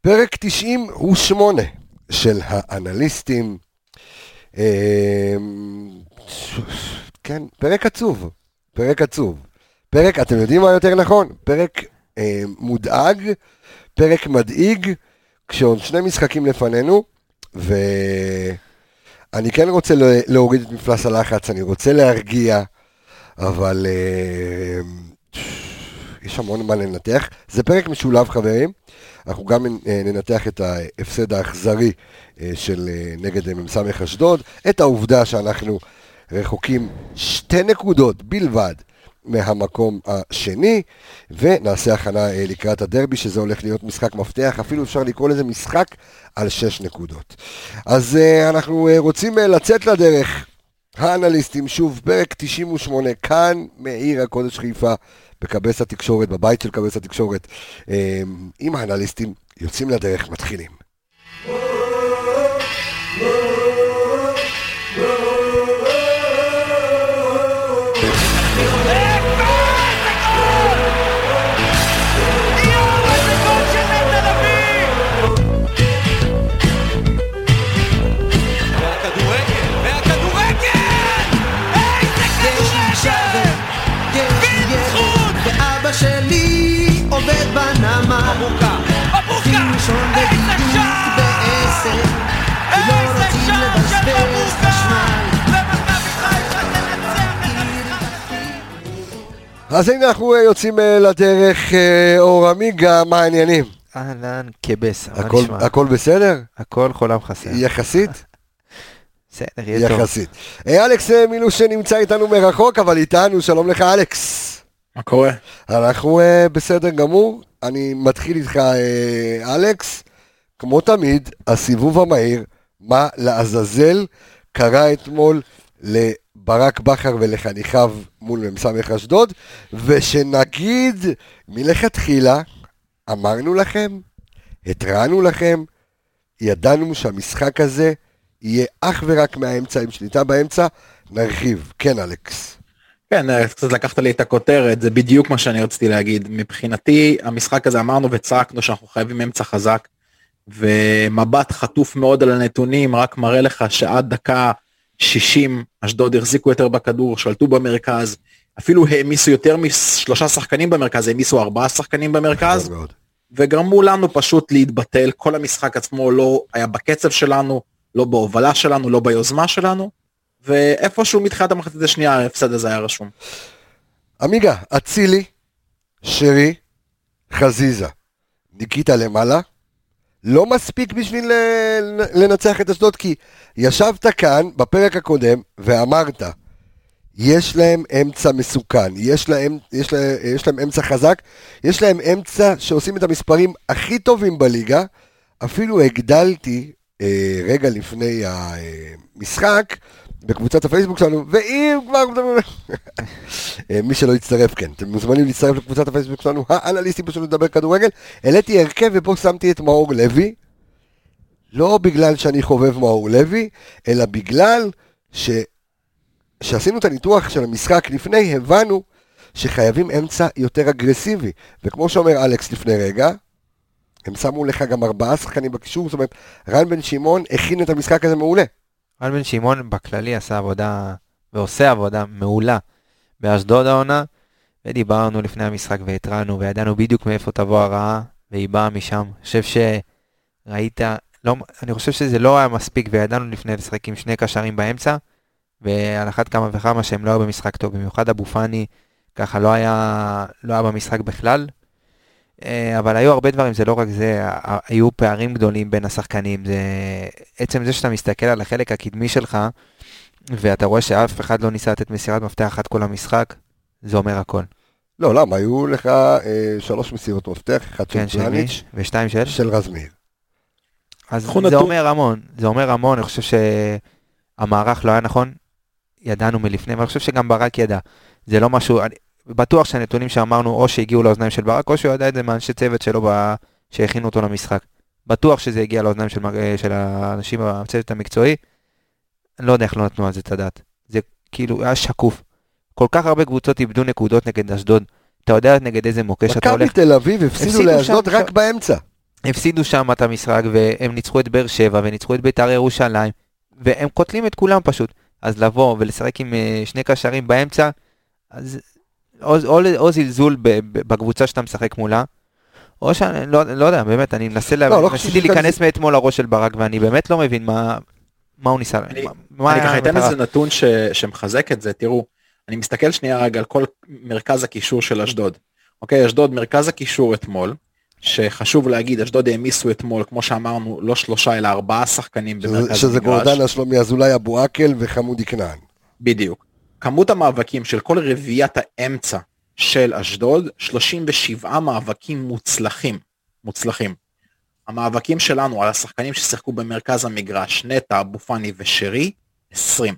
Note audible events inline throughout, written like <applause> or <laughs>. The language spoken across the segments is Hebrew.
פרק 98 של האנליסטים. אה, כן, פרק עצוב, פרק עצוב. פרק, אתם יודעים מה יותר נכון? פרק אה, מודאג, פרק מדאיג, כשעוד שני משחקים לפנינו, ואני כן רוצה להוריד את מפלס הלחץ, אני רוצה להרגיע, אבל אה, יש המון מה לנתח. זה פרק משולב, חברים. אנחנו גם אה, ננתח את ההפסד האכזרי אה, של אה, נגד מ"ס אשדוד, את העובדה שאנחנו רחוקים שתי נקודות בלבד מהמקום השני, ונעשה הכנה לקראת הדרבי, שזה הולך להיות משחק מפתח, אפילו אפשר לקרוא לזה משחק על שש נקודות. אז אנחנו רוצים לצאת לדרך, האנליסטים, שוב, פרק 98, כאן מעיר הקודש חיפה. בכבש התקשורת, בבית של כבש התקשורת, עם האנליסטים, יוצאים לדרך, מתחילים. אז הנה אנחנו אה, יוצאים אה, לדרך, אה, אור עמיגה, מה העניינים? אהלן, כבש, מה נשמע? הכל בסדר? הכל חולם חסר. יחסית? <laughs> בסדר, יהיה טוב. יחסית. אלכס מילוש שנמצא איתנו מרחוק, אבל איתנו, שלום לך אלכס. מה קורה? אנחנו בסדר גמור, אני מתחיל איתך אלכס, כמו תמיד, הסיבוב המהיר, מה לעזאזל קרה אתמול ברק בכר ולחניכיו מול מ"ס אשדוד, ושנגיד מלכתחילה, אמרנו לכם, התרענו לכם, ידענו שהמשחק הזה יהיה אך ורק מהאמצע, עם שליטה באמצע, נרחיב. כן, אלכס. כן, קצת לקחת לי את הכותרת, זה בדיוק מה שאני רציתי להגיד. מבחינתי, המשחק הזה אמרנו וצעקנו שאנחנו חייבים אמצע חזק, ומבט חטוף מאוד על הנתונים רק מראה לך שעד דקה 60, אשדוד החזיקו יותר בכדור, שלטו במרכז, אפילו העמיסו יותר משלושה שחקנים במרכז, העמיסו ארבעה שחקנים במרכז, וגרמו לנו פשוט להתבטל, כל המשחק עצמו לא היה בקצב שלנו, לא בהובלה שלנו, לא ביוזמה שלנו, ואיפשהו מתחילת המחצית השנייה ההפסד הזה היה רשום. עמיגה, אצילי, שרי, חזיזה, ניקיטה למעלה, לא מספיק בשביל לנצח את אשדוד, כי ישבת כאן בפרק הקודם ואמרת, יש להם אמצע מסוכן, יש להם, יש, להם, יש להם אמצע חזק, יש להם אמצע שעושים את המספרים הכי טובים בליגה. אפילו הגדלתי אה, רגע לפני המשחק בקבוצת הפייסבוק שלנו, ואם כבר... אה, מי שלא יצטרף, כן, אתם מוזמנים להצטרף לקבוצת הפייסבוק שלנו, האנליסטים פשוט לדבר כדורגל. העליתי הרכב ופה שמתי את מאור לוי, לא בגלל שאני חובב מאור לוי, אלא בגלל ש... שעשינו את הניתוח של המשחק לפני, הבנו שחייבים אמצע יותר אגרסיבי. וכמו שאומר אלכס לפני רגע, הם שמו לך גם ארבעה שחקנים בקישור, זאת אומרת, רן בן שמעון הכין את המשחק הזה מעולה. רן בן שמעון בכללי עשה עבודה, ועושה עבודה מעולה באשדוד העונה, ודיברנו לפני המשחק והתרענו, וידענו בדיוק מאיפה תבוא הרעה, והיא באה משם. אני חושב שראית, לא, אני חושב שזה לא היה מספיק, וידענו לפני לשחק עם שני קשרים באמצע, ועל אחת כמה וכמה שהם לא היו במשחק טוב, במיוחד אבו פאני, ככה לא היה, לא היה במשחק בכלל, אבל היו הרבה דברים, זה לא רק זה, היו פערים גדולים בין השחקנים. זה עצם זה שאתה מסתכל על החלק הקדמי שלך, ואתה רואה שאף אחד לא ניסה לתת מסירת מפתח אחת כל המשחק, זה אומר הכל. לא, למה? היו לך אה, שלוש מסירות מפתח, אחת כן, של פלניץ' ושתיים של? של רזמיר. אז זה נתון. אומר המון, זה אומר המון, אני חושב שהמערך לא היה נכון, ידענו מלפני, ואני חושב שגם ברק ידע. זה לא משהו, אני, בטוח שהנתונים שאמרנו או שהגיעו לאוזניים של ברק, או שהוא ידע את זה מאנשי צוות שלו ב... שהכינו אותו למשחק. בטוח שזה הגיע לאוזניים של, של האנשים בצוות המקצועי. אני לא יודע איך לא נתנו על זה את הדעת. זה כאילו היה שקוף. כל כך הרבה קבוצות איבדו נקודות נגד אשדוד. אתה יודע נגד איזה מוקש אתה הולך. מכבי תל אביב הפסידו לאשדוד רק באמצע. הפסידו שם את המשחק, והם ניצחו את באר שבע, וניצחו את בית"ר ירושלים, והם קוטלים את כולם פשוט. אז לבוא ולשחק עם אה, שני קשרים באמצע, אז או, או, או זלזול בקבוצה שאתה משחק מולה, או שאני לא, לא יודע, באמת, אני מנסה, לא, לה... לא ניסיתי להיכנס מאתמול לראש של ברק, ואני באמת לא מבין מה, מה הוא ניסה, אני, מה אני ככה אתן איזה נתון ש, שמחזק את זה, תראו, אני מסתכל שנייה רגע על כל מרכז הקישור של אשדוד. אוקיי, אשדוד מרכז הקישור אתמול, שחשוב להגיד, אשדוד העמיסו אתמול, כמו שאמרנו, לא שלושה אלא ארבעה שחקנים במרכז המגרש. שזה גורדנה, שלומי אזולאי, אבו עקל וחמודי כנען. בדיוק. כמות המאבקים של כל רביעיית האמצע של אשדוד, 37 מאבקים מוצלחים. מוצלחים. המאבקים שלנו על השחקנים ששיחקו במרכז המגרש, נטע, אבו פאני ושרי, 20.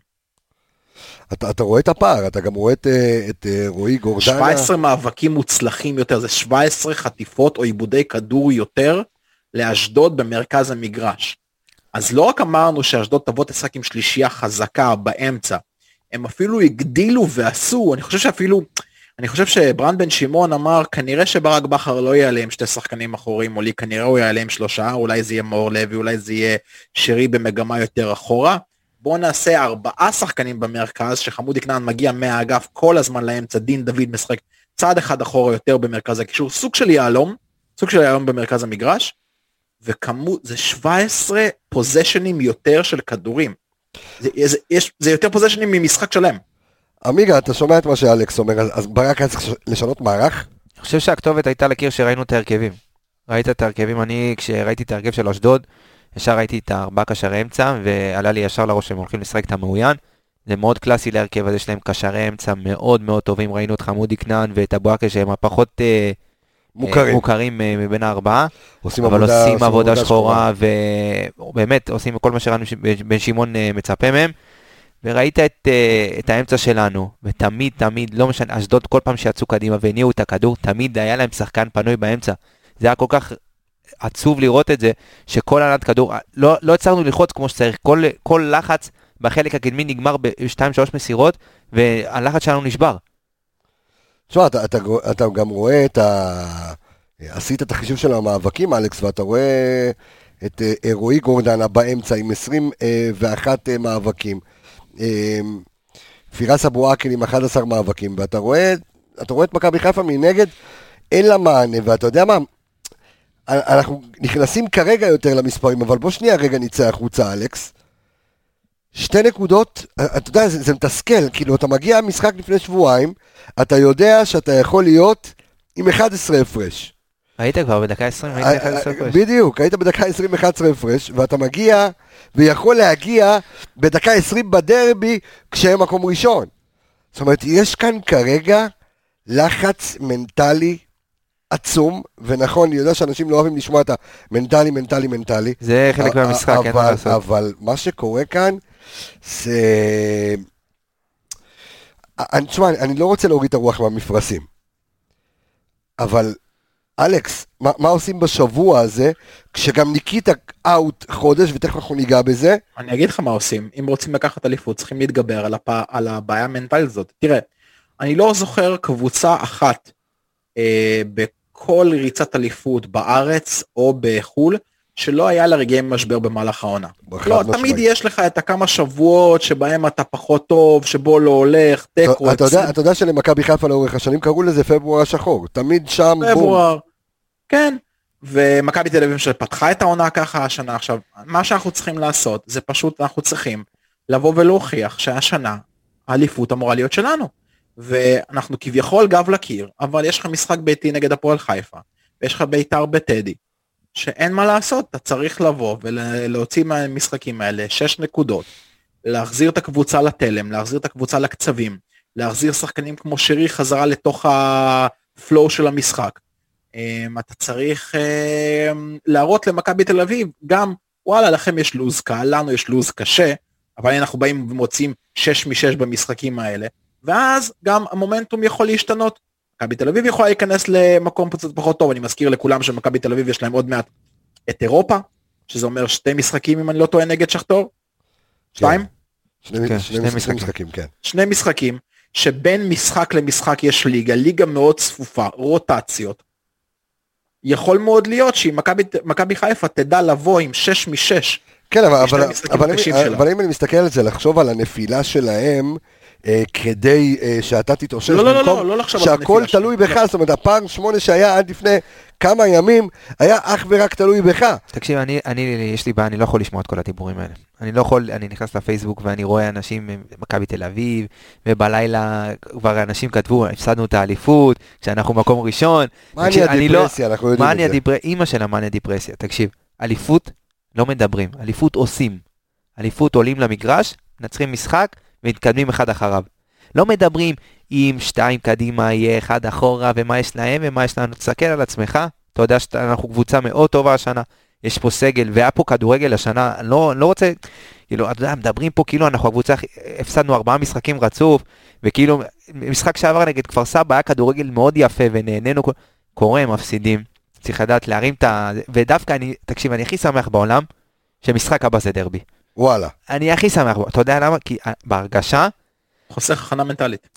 אתה, אתה רואה את הפער, אתה גם רואה את, אה, את אה, רועי גורדנה. 17 מאבקים מוצלחים יותר, זה 17 חטיפות או עיבודי כדור יותר לאשדוד במרכז המגרש. אז לא רק אמרנו שאשדוד תבוא תשחק עם שלישייה חזקה באמצע, הם אפילו הגדילו ועשו, אני חושב שאפילו, אני חושב שברנד בן שמעון אמר, כנראה שברק בכר לא יעלה עם שתי שחקנים אחורים, או לי כנראה הוא יעלה עם שלושה, אולי זה יהיה מאור לוי, אולי זה יהיה שרי במגמה יותר אחורה. בואו נעשה ארבעה שחקנים במרכז, שחמודי כנען מגיע מהאגף כל הזמן לאמצע, דין דוד משחק צעד אחד אחורה יותר במרכז הקישור, סוג של יהלום, סוג של יהלום במרכז המגרש, וכמות, זה 17 פוזיישנים יותר של כדורים. זה, זה, יש, זה יותר פוזיישנים ממשחק שלם. עמיגה, אתה שומע את מה שאלכס אומר, אז ברק היה צריך לשנות מערך? אני חושב שהכתובת הייתה לקיר שראינו את ההרכבים. ראית את ההרכבים, אני כשראיתי את ההרכב של אשדוד, ישר ראיתי את הארבעה קשרי אמצע, ועלה לי ישר לראש שהם הולכים לשחק את המעוין. זה מאוד קלאסי להרכב הזה שלהם, קשרי אמצע מאוד מאוד טובים, ראינו את חמודי כנען ואת אבואקה שהם הפחות אה, מוכרים, אה, מוכרים אה, מבין הארבעה, עושים אבל עבודה, עושים עבודה שחורה, ובאמת עושים כל מה שראינו בן שמעון אה, מצפה מהם. וראית את, את האמצע שלנו, ותמיד, תמיד, לא משנה, אשדוד כל פעם שיצאו קדימה והניעו את הכדור, תמיד היה להם שחקן פנוי באמצע. זה היה כל כך עצוב לראות את זה, שכל ענת כדור, לא, לא הצלחנו ללחוץ כמו שצריך, כל, כל לחץ בחלק הקדמי נגמר ב-2-3 מסירות, והלחץ שלנו נשבר. תשמע, אתה, אתה, אתה גם רואה את ה... עשית את החישוב של המאבקים, אלכס, ואתה רואה את אה, רועי גורדנה באמצע עם 21 אה, מאבקים. אה, פירס אבו עקל עם 11 מאבקים, ואתה רואה, אתה רואה את מכבי חיפה מנגד, אין לה מענה, ואתה יודע מה, אנחנו נכנסים כרגע יותר למספרים, אבל בוא שנייה רגע נצא החוצה, אלכס. שתי נקודות, אתה יודע, זה, זה מתסכל, כאילו אתה מגיע משחק לפני שבועיים, אתה יודע שאתה יכול להיות עם 11 הפרש. היית כבר בדקה 20, היית 11 הפרש. בדיוק, היית בדקה 20, 11 הפרש, ואתה מגיע, ויכול להגיע בדקה 20 בדרבי, כשהם מקום ראשון. זאת אומרת, יש כאן כרגע לחץ מנטלי עצום, ונכון, אני יודע שאנשים לא אוהבים לשמוע את המנטלי, מנטלי, מנטלי. זה חלק מהמשחק, אין מה לעשות. אבל מה שקורה כאן, זה... אני, תשמע, אני לא רוצה להוריד את הרוח מהמפרשים, אבל אלכס, מה, מה עושים בשבוע הזה, כשגם ניקיטה אאוט חודש, ותכף אנחנו ניגע בזה? אני אגיד לך מה עושים, אם רוצים לקחת אליפות, צריכים להתגבר על, הפ... על הבעיה המנטלית הזאת. תראה, אני לא זוכר קבוצה אחת אה, כל ריצת אליפות בארץ או בחו"ל, שלא היה לה רגעי משבר במהלך העונה. לא, תמיד יש לך את הכמה שבועות שבהם אתה פחות טוב, שבו לא הולך, תיקו. אתה, אתה, אתה יודע שלמכבי חיפה לאורך השנים קראו לזה פברואר השחור, תמיד שם פברואר, בום. כן. ומכבי תל אביב שפתחה את העונה ככה השנה עכשיו, מה שאנחנו צריכים לעשות זה פשוט אנחנו צריכים לבוא ולהוכיח שהשנה האליפות אמורה להיות שלנו. ואנחנו כביכול גב לקיר, אבל יש לך משחק ביתי נגד הפועל חיפה, ויש לך בית"ר בטדי, שאין מה לעשות, אתה צריך לבוא ולהוציא מהמשחקים האלה 6 נקודות, להחזיר את הקבוצה לתלם, להחזיר את הקבוצה לקצבים, להחזיר שחקנים כמו שרי חזרה לתוך הפלואו של המשחק. אמ, אתה צריך אמ, להראות למכבי תל אביב גם, וואלה, לכם יש לוז קל, לנו יש לוז קשה, אבל אנחנו באים ומוצאים 6 מ-6 במשחקים האלה, ואז גם המומנטום יכול להשתנות. מכבי תל אביב יכולה להיכנס למקום קצת פחות טוב, אני מזכיר לכולם שמכבי תל אביב יש להם עוד מעט את אירופה, שזה אומר שתי משחקים אם אני לא טועה נגד שחטור. שתיים? שני, כן, שני, שני משחקים, משחקים, כן. שני משחקים, שבין משחק למשחק יש ליגה, ליגה מאוד צפופה, רוטציות. יכול מאוד להיות שאם מכבי- חיפה תדע לבוא עם 6 מ-6, כן, אבל, אבל, אבל, אבל. אבל אם אני מסתכל על זה, לחשוב על הנפילה שלהם, כדי אה, שאתה תתאושש, לא, לא, לא, לא, לא לחשוב על שהכל תלוי. בך, זאת אומרת, הפער שמונה שהיה עד לפני כמה ימים, היה אך ורק תלוי בך. תקשיב, אני, אני, יש לי בעיה, אני לא יכול לשמוע את כל הדיבורים האלה. אני לא יכול, אני נכנס לפייסבוק ואני רואה אנשים, מכבי תל אביב, ובלילה כבר אנשים כתבו, הפסדנו את האליפות, כשאנחנו מקום ראשון. אני לא- דיפרסיה, אנחנו יודעים את זה. דיפרסיה, אימא של המאניה דיפרסיה, תקשיב, אליפות לא מדברים, אליפות עושים. אליפות עולים למגרש, מנצחים משחק ומתקדמים אחד אחריו. לא מדברים אם שתיים קדימה יהיה אחד אחורה ומה יש להם ומה יש לנו. תסתכל על עצמך, אתה יודע שאנחנו קבוצה מאוד טובה השנה, יש פה סגל והיה פה כדורגל השנה, לא, לא רוצה, כאילו, אתה יודע, מדברים פה כאילו אנחנו הקבוצה, הפסדנו ארבעה משחקים רצוף, וכאילו, משחק שעבר נגד כפר סבא היה כדורגל מאוד יפה ונהנינו, קורה, מפסידים. צריך לדעת להרים את ה... ודווקא אני, תקשיב, אני הכי שמח בעולם, שמשחק הבא זה דרבי. וואלה. אני הכי שמח, בו. אתה יודע למה? כי אה, בהרגשה, חוסך הכנה מנטלית.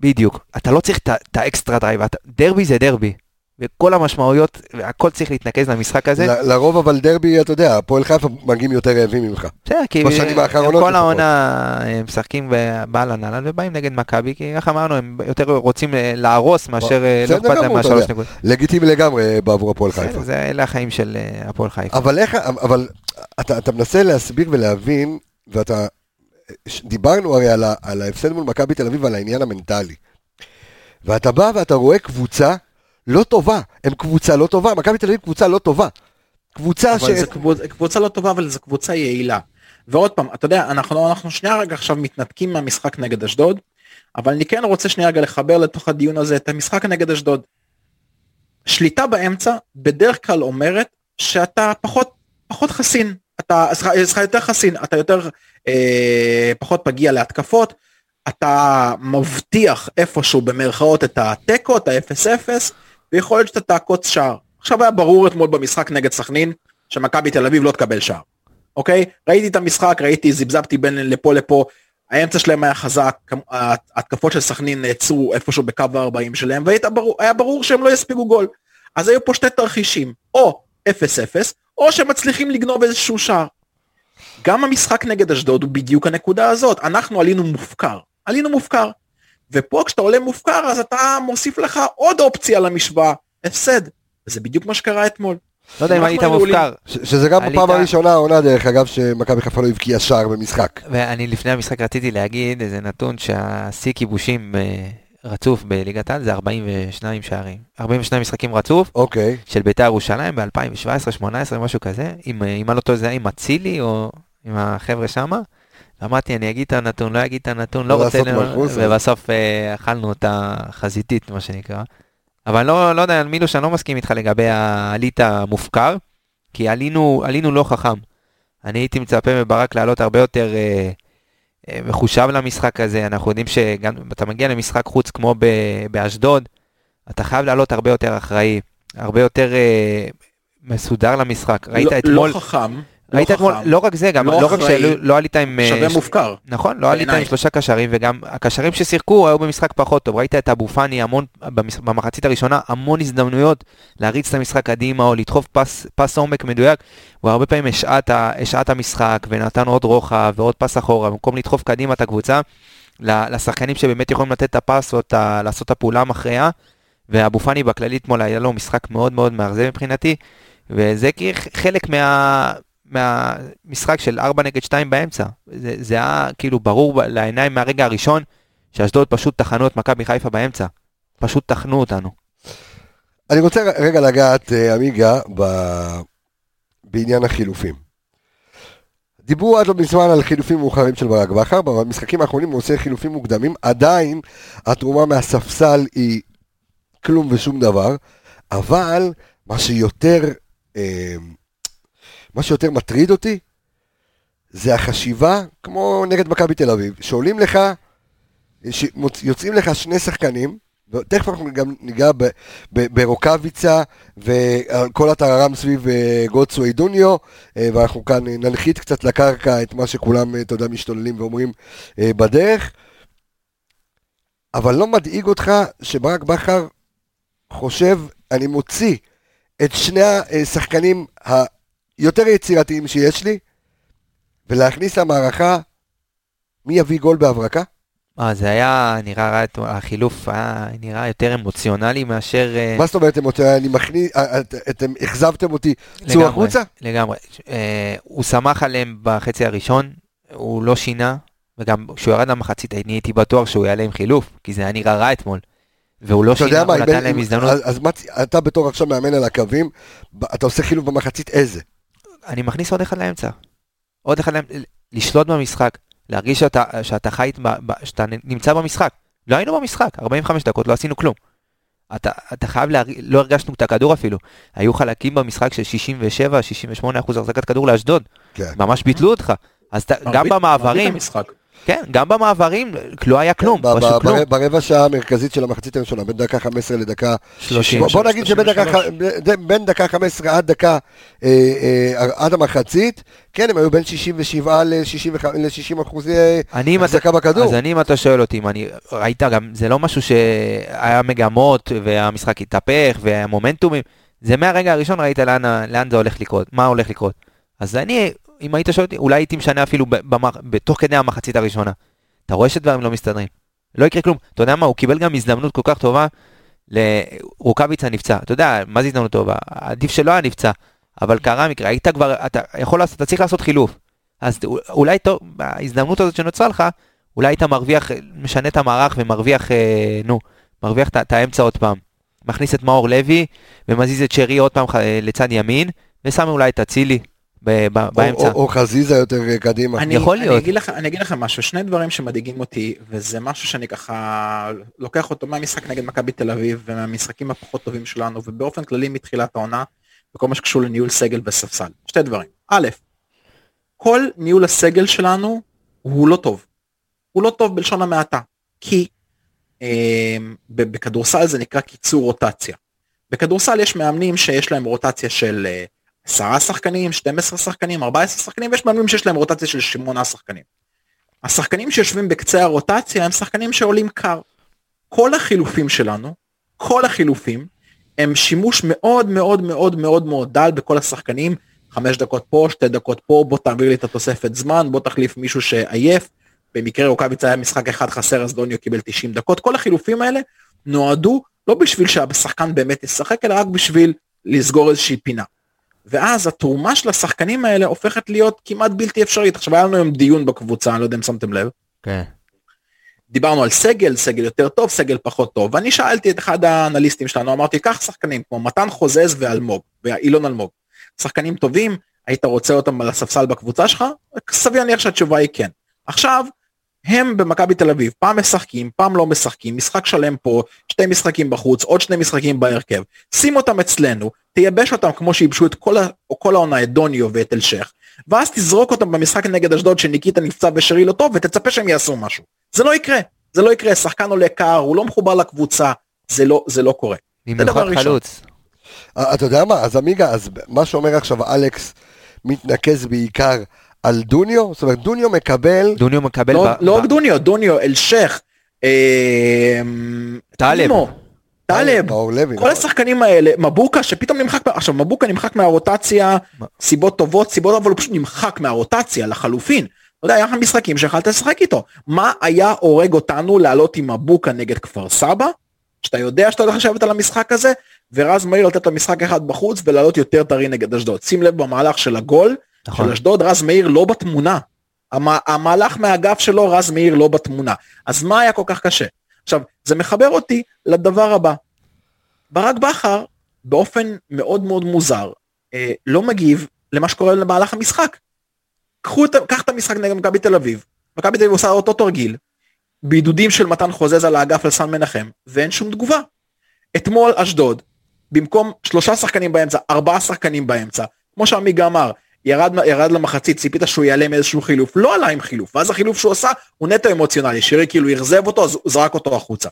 בדיוק, אתה לא צריך את ה extra drive, דרבי זה דרבי. וכל המשמעויות, הכל צריך להתנקז למשחק הזה. ל- לרוב אבל דרבי, אתה יודע, הפועל חיפה מגיעים יותר רעבים ממך. בסדר, כי בשנים האחרונות כל. העונה הם משחקים בעל הנהלן ובאים נגד מכבי, כי איך אמרנו, הם יותר רוצים אה, להרוס מאשר אה, לא אכפת להם מהשלוש. נקודות. לגיטימי לגמרי בעבור הפועל חיפה. זה אלה החיים של אה, הפועל חיפה. אבל איך, אבל אתה, אתה מנסה להסביר ולהבין, ואתה, דיברנו הרי על, ה, על ההפסד מול מכבי תל אביב ועל העניין המנטלי. ואתה בא ואתה רואה קבוצה לא טובה, הם קבוצה לא טובה, מכבי תל אביב קבוצה לא טובה. קבוצה ש... קבוצ- קבוצה לא טובה אבל זו קבוצה יעילה. ועוד פעם אתה יודע אנחנו אנחנו שנייה רגע עכשיו מתנתקים מהמשחק נגד אשדוד. אבל אני כן רוצה שנייה רגע לחבר לתוך הדיון הזה את המשחק נגד אשדוד. שליטה באמצע בדרך כלל אומרת שאתה פחות פחות חסין אתה סליחה, יותר חסין אתה יותר אה, פחות פגיע להתקפות אתה מבטיח איפשהו במרכאות את התיקו את ה-0-0 ויכול להיות שאתה תעקוץ שער. עכשיו היה ברור אתמול במשחק נגד סכנין שמכבי תל אביב לא תקבל שער. אוקיי? ראיתי את המשחק, ראיתי, זיבזבתי בין לפה לפה, האמצע שלהם היה חזק, ההתקפות של סכנין נעצרו איפשהו בקו ה-40 שלהם, והיה ברור, ברור שהם לא יספיקו גול. אז היו פה שתי תרחישים, או 0-0, או שהם מצליחים לגנוב איזשהו שער. גם המשחק נגד אשדוד הוא בדיוק הנקודה הזאת, אנחנו עלינו מופקר, עלינו מופקר. ופה כשאתה עולה מופקר אז אתה מוסיף לך עוד אופציה למשוואה, הפסד. וזה בדיוק מה שקרה אתמול. לא יודע אם היית מופקר. שזה גם בפעם הראשונה העונה דרך אגב שמכבי חיפה לא הבקיעה שער במשחק. ואני לפני המשחק רציתי להגיד איזה נתון שהשיא כיבושים אה, רצוף בליגת העל זה 42 שערים. 42 משחקים רצוף אוקיי. של בית"ר ירושלים ב-2017-2018 משהו כזה. אה, אם אני לא טועה זה היה עם אצילי או עם החבר'ה שמה. אמרתי אני אגיד את הנתון לא אגיד את הנתון לא לא רוצה. ובסוף אה, אכלנו אותה חזיתית מה שנקרא. אבל לא, לא יודע, מילוש, אני לא מסכים איתך לגבי העלית המופקר, כי עלינו, עלינו לא חכם. אני הייתי מצפה מברק לעלות הרבה יותר אה, אה, מחושב למשחק הזה, אנחנו יודעים שגם אתה מגיע למשחק חוץ כמו ב- באשדוד, אתה חייב לעלות הרבה יותר אחראי, הרבה יותר אה, מסודר למשחק. ראית לא, אתמול, לא חכם, לא אתמול, חכם, לא רק זה, גם לא לא רק שלא לא עלית עם... אה, שווה ש- מופקר. נכון, לא עלית עם. שלושה קשרים, וגם הקשרים ששיחקו היו במשחק פחות טוב. ראית את אבו פאני המון, במחצית הראשונה, המון הזדמנויות להריץ את המשחק קדימה, או לדחוף פס, פס עומק מדויק. הוא הרבה פעמים השעה את המשחק, ונתן עוד רוחב ועוד פס אחורה, במקום לדחוף קדימה את הקבוצה, לשחקנים שבאמת יכולים לתת את הפס, או את ה- לעשות את הפעולה המכריעה. ואבו פאני בכללי אתמול היה לו משחק מאוד מאוד מאכזב מבחינתי, וזה חלק מה... מהמשחק של 4 נגד 2 באמצע. זה, זה היה כאילו ברור לעיניים מהרגע הראשון שאשדוד פשוט טחנו את מכבי חיפה באמצע. פשוט טחנו אותנו. אני רוצה רגע לגעת, אה, עמיגה, ב- בעניין החילופים. דיברו עד לא מזמן על חילופים מאוחרים של ברק בכר, במשחקים האחרונים הוא עושה חילופים מוקדמים, עדיין התרומה מהספסל היא כלום ושום דבר, אבל מה שיותר, אה, מה שיותר מטריד אותי, זה החשיבה, כמו נגד מכבי תל אביב, שעולים לך, שיוצאים לך שני שחקנים, ותכף אנחנו גם ניגע ברוקאביצה וכל הטררם סביב אה, גוטסווי דוניו, אה, ואנחנו כאן ננחית קצת לקרקע את מה שכולם, אה, אתה יודע, משתוללים ואומרים בדרך. אבל לא מדאיג אותך שברק בכר חושב, אני מוציא את שני השחקנים היותר יצירתיים שיש לי, ולהכניס למערכה מי יביא גול בהברקה? אה, זה היה נראה, החילוף היה נראה יותר אמוציונלי מאשר... אה, מה זאת אומרת אמוציונלי? אני מכניס, אה, אתם אכזבתם אותי, צאו החוצה? לגמרי. אה, הוא שמח עליהם בחצי הראשון, הוא לא שינה, וגם כשהוא ירד למחצית אני הייתי בטוח שהוא יעלה עם חילוף, כי זה היה נראה רע אתמול. והוא לא שינה, הוא נתן להם הזדמנות. אז, מה, אתה בתור עכשיו מאמן על הקווים, אתה עושה חילוף במחצית איזה? אני מכניס עוד אחד לאמצע. עוד אחד לאמצע, לשלוט במשחק. להרגיש שאתה, שאתה חי, שאתה נמצא במשחק. לא היינו במשחק, 45 דקות, לא עשינו כלום. אתה, אתה חייב, להרג... לא הרגשנו את הכדור אפילו. היו חלקים במשחק של 67-68 אחוז החזקת כדור לאשדוד. כן. ממש ביטלו אותך. אז גם במעברים, כן, גם במעברים לא היה כלום, כן, פשוט כלום. ברבע שעה המרכזית של המחצית הראשונה, בין דקה 15 לדקה 30. בוא נגיד שבין דקה 15 עד דקה, אה, אה, עד המחצית, כן, הם היו בין 67 ל-60 אחוזי החזקה בכדור. אז אני, אם אתה שואל אותי, אם אני, ראית גם, זה לא משהו שהיה מגמות והמשחק התהפך והמומנטומים, זה מהרגע הראשון ראית לאן זה הולך לקרות, מה הולך לקרות. אז אני אם היית שואל אותי, אולי הייתי משנה אפילו בתוך כדי המחצית הראשונה. אתה רואה שדברים לא מסתדרים. לא יקרה כלום. אתה יודע מה, הוא קיבל גם הזדמנות כל כך טובה לרוקאביצה נפצע. אתה יודע, מה זה הזדמנות טובה? עדיף שלא היה נפצע, אבל קרה מקרה, היית כבר, אתה יכול לעשות, אתה צריך לעשות חילוף. אז אולי טוב, בהזדמנות הזאת שנוצרה לך, אולי היית מרוויח, משנה את המערך ומרוויח, אה, נו, מרוויח את האמצע עוד פעם. מכניס את מאור לוי ומזיז את שרי עוד פעם לצד ימין, ושם אולי את אצילי, באמצע. או, או, או חזיזה יותר קדימה. אני, יכול להיות. אני אגיד, לך, אני אגיד לכם משהו, שני דברים שמדאיגים אותי, וזה משהו שאני ככה לוקח אותו מהמשחק נגד מכבי תל אביב, ומהמשחקים הפחות טובים שלנו, ובאופן כללי מתחילת העונה, וכל מה שקשור לניהול סגל וספסל. שתי דברים. א', כל ניהול הסגל שלנו הוא לא טוב. הוא לא טוב בלשון המעטה. כי אה, בכדורסל זה נקרא קיצור רוטציה. בכדורסל יש מאמנים שיש להם רוטציה של... אה, עשרה שחקנים, 12 שחקנים, 14 שחקנים, ויש מאמנים שיש להם רוטציה של 8 שחקנים. השחקנים שיושבים בקצה הרוטציה הם שחקנים שעולים קר. כל החילופים שלנו, כל החילופים, הם שימוש מאוד מאוד מאוד מאוד מאוד דל בכל השחקנים, חמש דקות פה, שתי דקות פה, בוא תעביר לי את התוספת זמן, בוא תחליף מישהו שעייף, במקרה רוקאביץ היה משחק אחד חסר אז דוניו קיבל 90 דקות, כל החילופים האלה נועדו לא בשביל שהשחקן באמת ישחק, אלא רק בשביל לסגור איזושהי פינה. ואז התרומה של השחקנים האלה הופכת להיות כמעט בלתי אפשרית. עכשיו היה לנו היום דיון בקבוצה, אני לא יודע אם שמתם לב. כן. דיברנו על סגל, סגל יותר טוב, סגל פחות טוב, ואני שאלתי את אחד האנליסטים שלנו, אמרתי, קח שחקנים כמו מתן חוזז ואלמוג, ואילון אלמוג. שחקנים טובים, היית רוצה אותם על הספסל בקבוצה שלך? סביר להניח שהתשובה היא כן. עכשיו, הם במכבי תל אביב, פעם משחקים, פעם לא משחקים, משחק שלם פה, שתי משחקים בחוץ, עוד שני משחקים בהרכב, שים אותם אצלנו, תייבש אותם כמו שייבשו את כל, כל העונה, את דוניו ואת אלשך, ואז תזרוק אותם במשחק נגד אשדוד שניקיטה נפצע ושרי לא טוב, ותצפה שהם יעשו משהו. זה לא יקרה, זה לא יקרה, שחקן עולה קר, הוא לא מחובר לקבוצה, זה לא, זה לא קורה. במיוחד חלוץ. אה, אתה יודע מה, אז עמיגה, אז מה שאומר עכשיו אלכס מתנקז בעיקר על דוניו? זאת אומרת, דוניו מקבל... דוניו מקבל... לא, ב... לא רק דוניו, דוניו, אלשך, אה, טלב. טלב, כל השחקנים האלה, מבוקה שפתאום נמחק, עכשיו מבוקה נמחק מהרוטציה, סיבות טובות, סיבות אבל הוא פשוט נמחק מהרוטציה לחלופין. אתה יודע, היה לך משחקים שיכלת לשחק איתו. מה היה הורג אותנו לעלות עם מבוקה נגד כפר סבא? שאתה יודע שאתה הולך לשבת על המשחק הזה, ורז מאיר לתת למשחק אחד בחוץ ולעלות יותר טרי נגד אשדוד. שים לב במהלך של הגול, נכון. של אשדוד רז מאיר לא בתמונה. המה, המהלך מהאגף שלו רז מאיר לא בתמונה. אז מה היה כל כך קשה? עכשיו, זה מחבר אותי לדבר הבא. ברק בכר, באופן מאוד מאוד מוזר, אה, לא מגיב למה שקורה למהלך המשחק. קחו את, קח את המשחק נגד מכבי תל אביב, מכבי תל אביב עושה אותו תרגיל, בעידודים של מתן חוזז על האגף לסן מנחם, ואין שום תגובה. אתמול אשדוד, במקום שלושה שחקנים באמצע, ארבעה שחקנים באמצע, כמו שעמיגה אמר, ירד, ירד למחצית, ציפית שהוא יעלה מאיזשהו חילוף, לא עלה עם חילוף, ואז החילוף שהוא עשה הוא נטו אמוציונלי, שירי כאילו אכזב אותו, אז הוא זרק אותו החוצה.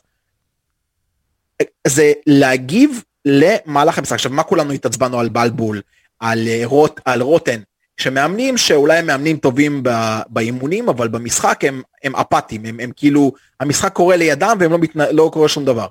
זה להגיב למהלך המשחק. עכשיו, מה כולנו התעצבנו על בלבול, על, אה, רוט, על רוטן, שמאמנים שאולי הם מאמנים טובים באימונים, אבל במשחק הם, הם אפאתיים, הם, הם כאילו, המשחק קורה לידם והם לא, מתנה, לא קורה שום דבר.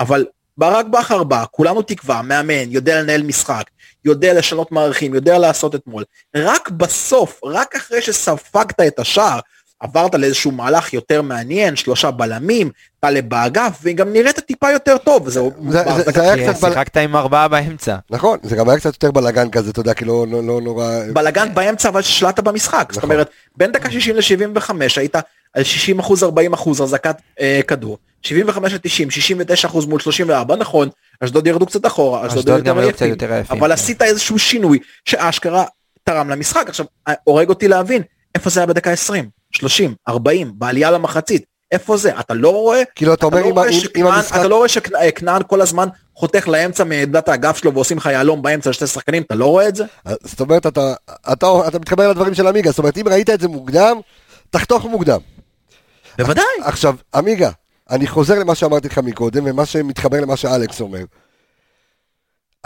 אבל ברק בכר בא, כולנו תקווה, מאמן, יודע לנהל משחק, יודע לשנות מערכים, יודע לעשות אתמול. רק בסוף, רק אחרי שספגת את השער, עברת לאיזשהו מהלך יותר מעניין, שלושה בלמים, טלב באגף, וגם נראית טיפה יותר טוב. זה, זה, זה, זה היה כי קצת... בל- שיחקת עם ארבעה באמצע. נכון, זה גם היה קצת יותר בלאגן כזה, אתה יודע, כי לא לא- לא נורא... בלאגן באמצע אבל שלטת במשחק. זאת נכון. אומרת, בין דקה 60 ל-75 היית על 60 אחוז 40 אחוז החזקת אה, כדור. 75 ל-90, 69 אחוז מול 34, נכון, אשדוד ירדו קצת אחורה, אשדוד גם היו קצת יותר עייפים, אבל כן. עשית איזשהו שינוי שאשכרה תרם למשחק. עכשיו, אה, הורג אותי להבין, איפה זה היה בדקה 20, 30, 40, בעלייה למחצית, איפה זה? אתה לא רואה? כאילו, אתה אומר, לא אם- המשחק... אתה לא רואה שכנען כל הזמן חותך לאמצע מעמדת האגף שלו ועושים לך יהלום באמצע לשתי שחקנים, אתה לא רואה את זה? זאת אומרת, אתה, אתה, אתה מתחבר לדברים של עמיגה, זאת אומרת, אם ראית את זה מוקדם, תחתוך מוקדם. בוודאי. עכשיו, עמיגה, אני חוזר למה שאמרתי לך מקודם, ומה שמתחבר למה שאלכס אומר.